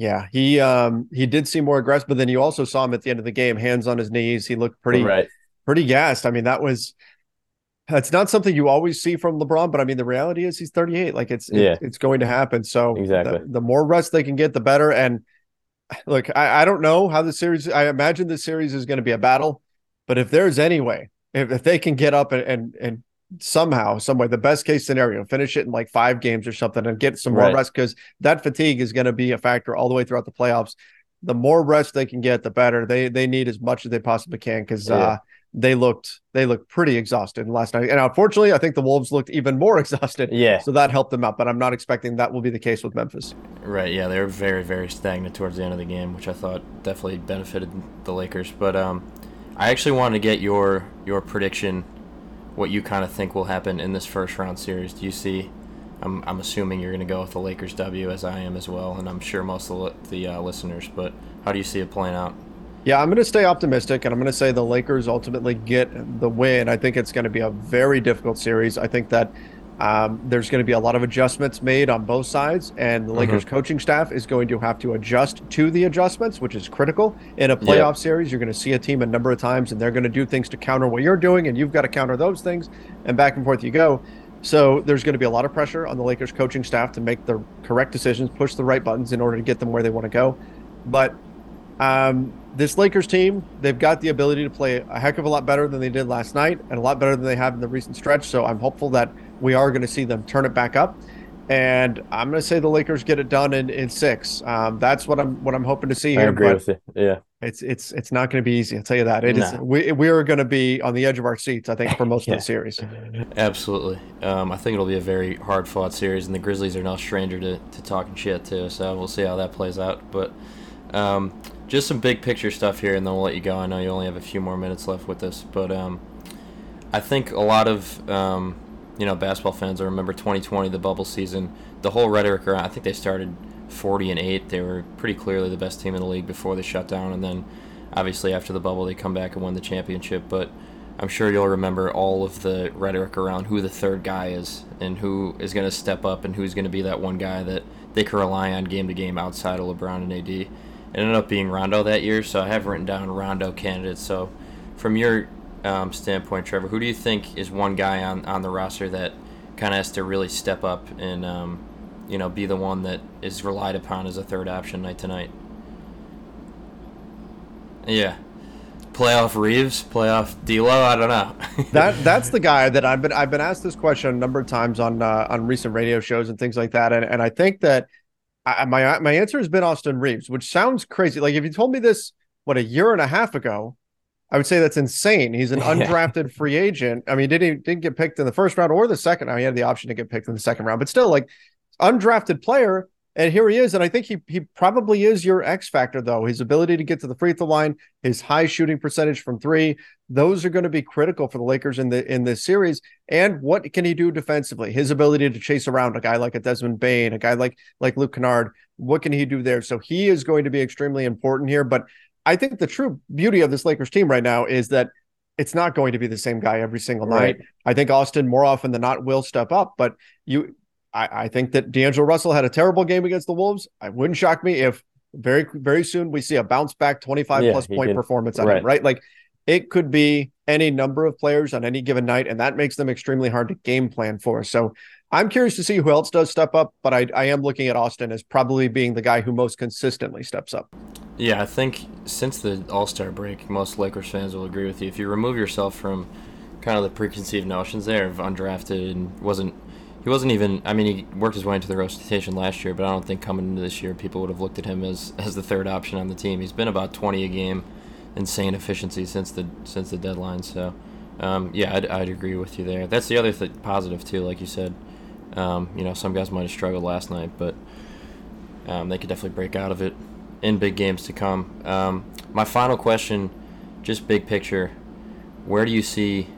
[SPEAKER 7] Yeah, he um he did seem more aggressive, but then you also saw him at the end of the game, hands on his knees. He looked pretty
[SPEAKER 4] right.
[SPEAKER 7] pretty gassed. I mean, that was that's not something you always see from LeBron, but I mean, the reality is he's 38. Like it's
[SPEAKER 4] Yeah.
[SPEAKER 7] it's, it's going to happen. So
[SPEAKER 4] Exactly.
[SPEAKER 7] the, the more rest they can get, the better. And look, I, I don't know how the series. I imagine the series is going to be a battle, but if there's any way, if, if they can get up and and and somehow, some way, the best case scenario, finish it in like five games or something, and get some more
[SPEAKER 4] Right.
[SPEAKER 7] rest because that fatigue is going to be a factor all the way throughout the playoffs. The more rest they can get, the better. They they need as much as they possibly can because
[SPEAKER 4] Yeah.
[SPEAKER 7] uh, they looked they looked pretty exhausted last night. And unfortunately, I think the Wolves looked even more exhausted.
[SPEAKER 4] Yeah.
[SPEAKER 7] So that helped them out, but I'm not expecting that will be the case with Memphis.
[SPEAKER 5] Right, yeah, they were very, very stagnant towards the end of the game, which I thought definitely benefited the Lakers. But um, I actually wanted to get your your prediction, what you kind of think will happen in this first round series. Do you see? I'm, I'm assuming you're going to go with the Lakers W as I am as well, and I'm sure most of the, uh, listeners. But how do you see it playing out?
[SPEAKER 7] Yeah, I'm going to stay optimistic and I'm going to say the Lakers ultimately get the win. I think it's going to be a very difficult series. I think that um, there's going to be a lot of adjustments made on both sides, and the Lakers coaching staff is going to have to adjust to the adjustments, which is critical in a playoff series. You're going to see a team a number of times, and they're going to do things to counter what you're doing, and you've got to counter those things, and back and forth you go. So there's going to be a lot of pressure on the Lakers coaching staff to make the correct decisions, push the right buttons in order to get them where they want to go. But um, this Lakers team, they've got the ability to play a heck of a lot better than they did last night and a lot better than they have in the recent stretch. So I'm hopeful that we are going to see them turn it back up. And I'm going to say the Lakers get it done in, in six. Um, that's what I'm what I'm hoping to see here.
[SPEAKER 4] I agree
[SPEAKER 7] but
[SPEAKER 4] with you. Yeah.
[SPEAKER 7] it's it's it's not going to be easy. I'll tell you that. It is.
[SPEAKER 4] No.
[SPEAKER 7] We we are going to be on the edge of our seats. I think for most
[SPEAKER 4] Yeah.
[SPEAKER 7] of the series.
[SPEAKER 5] Absolutely. Um, I think it'll be a very hard fought series, and the Grizzlies are no stranger to, to talking shit, too. So we'll see how that plays out. But um, just some big picture stuff here, and then we'll let you go. I know you only have a few more minutes left with this. But um, I think a lot of um, you know basketball fans I remember 2020, the bubble season, the whole rhetoric around. I think they started 40 and eight. They were pretty clearly the best team in the league before they shut down, and then obviously after the bubble they come back and win the championship. But I'm sure you'll remember all of the rhetoric around who the third guy is and who is going to step up and who's going to be that one guy that they can rely on game to game outside of LeBron and AD. It ended up being Rondo that year, so I have written down Rondo candidates. So, from your um, standpoint, Trevor, who do you think is one guy on, on the roster that kind of has to really step up and um, you know be the one that is relied upon as a third option night to night? Yeah, playoff Reaves, playoff D'Lo. I don't know.
[SPEAKER 7] that that's the guy that I've been I've been asked this question a number of times on uh, on recent radio shows and things like that, and and I think that I, my my answer has been Austin Reaves, which sounds crazy. Like if you told me this what a year and a half ago, I would say that's insane. He's an
[SPEAKER 4] Yeah.
[SPEAKER 7] undrafted free agent. I mean, didn't didn't get picked in the first round or the second. Now he had the option to get picked in the second round, but still, like undrafted player. And here he is, and I think he he probably is your X factor though. His ability to get to the free throw line, his high shooting percentage from three, those are going to be critical for the Lakers in the in this series. And what can he do defensively? His ability to chase around a guy like a Desmond Bane, a guy like like Luke Kennard. What can he do there? So he is going to be extremely important here. But I think the true beauty of this Lakers team right now is that it's not going to be the same guy every single
[SPEAKER 4] Right.
[SPEAKER 7] night. I think Austin more often than not will step up, but you I, I think that D'Angelo Russell had a terrible game against the Wolves. I wouldn't shock me if very very soon we see a bounce back 25
[SPEAKER 4] Yeah,
[SPEAKER 7] point
[SPEAKER 4] can-
[SPEAKER 7] performance on
[SPEAKER 4] right.
[SPEAKER 7] him, right? Like it could be any number of players on any given night, and that makes them extremely hard to game plan for. So I'm curious to see who else does step up, but I, I am looking at Austin as probably being the guy who most consistently steps up.
[SPEAKER 5] Yeah, I think since the All Star break, most Lakers fans will agree with you. If you remove yourself from kind of the preconceived notions there of undrafted and wasn't he wasn't even I mean he worked his way into the rotation last year, but I don't think coming into this year people would have looked at him as as the third option on the team. He's been about 20 a game, insane efficiency since the since the deadline. So um, yeah, I'd, I'd agree with you there. That's the other th- positive too, like you said. Um, you know, some guys might have struggled last night, but um, they could definitely break out of it in big games to come. Um, my final question, just big picture, where do you see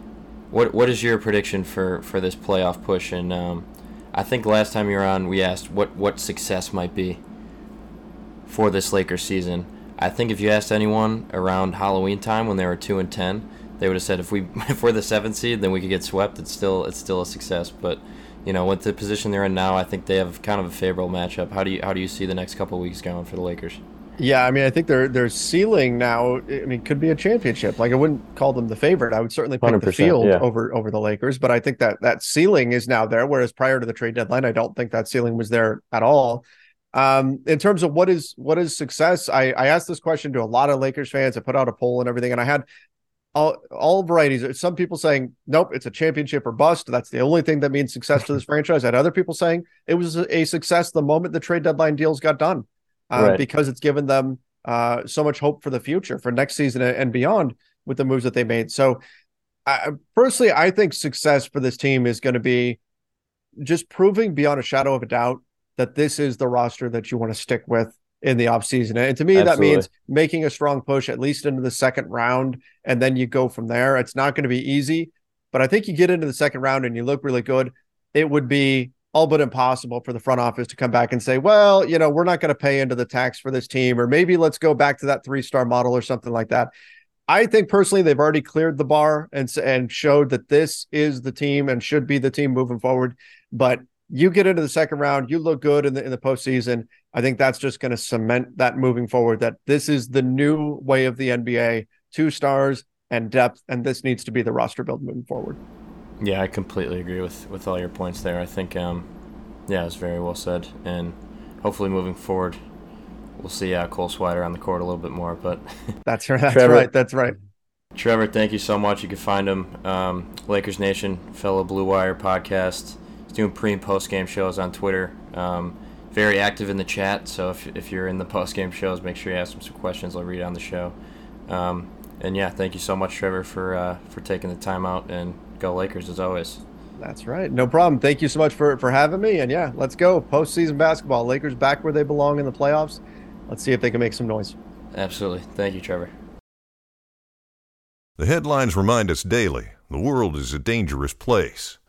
[SPEAKER 5] what what is your prediction for, for this playoff push? And um, I think last time you were on, we asked what what success might be for this Lakers season. I think if you asked anyone around Halloween time when they were two and ten, they would have said if we if we're the seventh seed, then we could get swept. It's still it's still a success, but. You know, with the position they're in now, I think they have kind of a favorable matchup. How do you how do you see the next couple of weeks going for the Lakers?
[SPEAKER 7] Yeah, I mean, I think their their ceiling now. I mean, could be a championship. Like I wouldn't call them the favorite. I would certainly pick the field
[SPEAKER 4] yeah.
[SPEAKER 7] over over the Lakers, but I think that that ceiling is now there. Whereas prior to the trade deadline, I don't think that ceiling was there at all. Um, in terms of what is what is success, I I asked this question to a lot of Lakers fans. I put out a poll and everything, and I had all all varieties. Some people saying, "Nope, it's a championship or bust." That's the only thing that means success to this franchise. I had other people saying it was a, a success the moment the trade deadline deals got done, uh,
[SPEAKER 4] Right.
[SPEAKER 7] because it's given them uh, so much hope for the future, for next season and beyond, with the moves that they made. So, I, personally, I think success for this team is going to be just proving beyond a shadow of a doubt that this is the roster that you want to stick with in the offseason. And to me, that means making a strong push at least into the second round, and then you go from there. It's not going to be easy, but I think you get into the second round and you look really good. It would be all but impossible for the front office to come back and say, well, you know, we're not going to pay into the tax for this team, or maybe let's go back to that three star model or something like that. I think personally they've already cleared the bar and and showed that this is the team and should be the team moving forward. But you get into the second round, you look good in the in the postseason. I think that's just going to cement that moving forward. That this is the new way of the NBA: two stars and depth, and this needs to be the roster build moving forward.
[SPEAKER 5] Yeah, I completely agree with, with all your points there. I think, um, yeah, it's very well said. And hopefully moving forward, we'll see uh, Cole Swider on the court a little bit more. But
[SPEAKER 7] That's right. That's
[SPEAKER 4] Trevor-
[SPEAKER 7] right. That's right.
[SPEAKER 5] Trevor, thank you so much. You can find him, um, Lakers Nation, fellow Blue Wire podcast. He's doing pre and post game shows on Twitter. Um, very active in the chat. So if, if you're in the post game shows, make sure you ask him some questions. I'll read on the show. Um, and yeah, thank you so much, Trevor, for uh, for taking the time out and go Lakers as always.
[SPEAKER 7] That's right. No problem. Thank you so much for for having me. And yeah, let's go. Postseason basketball. Lakers back where they belong in the playoffs. Let's see if they can make some noise.
[SPEAKER 5] Absolutely. Thank you, Trevor.
[SPEAKER 9] The headlines remind us daily the world is a dangerous place.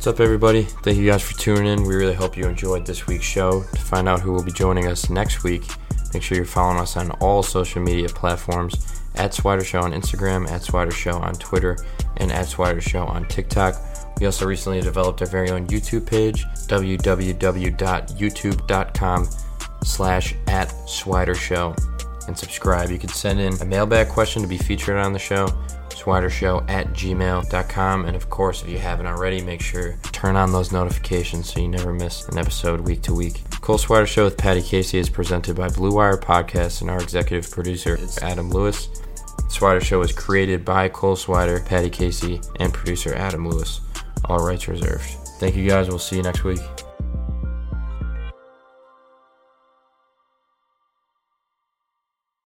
[SPEAKER 5] What's up, everybody? Thank you guys for tuning in. We really hope you enjoyed this week's show. To find out who will be joining us next week, make sure you're following us on all social media platforms at Swider Show on Instagram, at Swider Show on Twitter, and at Swider Show on TikTok. We also recently developed our very own YouTube page, www.youtube.com slash at Swider Show, and subscribe. You can send in a mailbag question to be featured on the show, swidershow at gmail.com. And of course, if you haven't already, make sure to turn on those notifications so you never miss an episode week to week. Cole Swider Show with Paddy Casey is presented by Blue Wire Podcast, and our executive producer is Adam Lewis. Swider Show is created by Cole Swider, Paddy Casey, and producer Adam Lewis. All rights reserved. Thank you guys. We'll see you next week.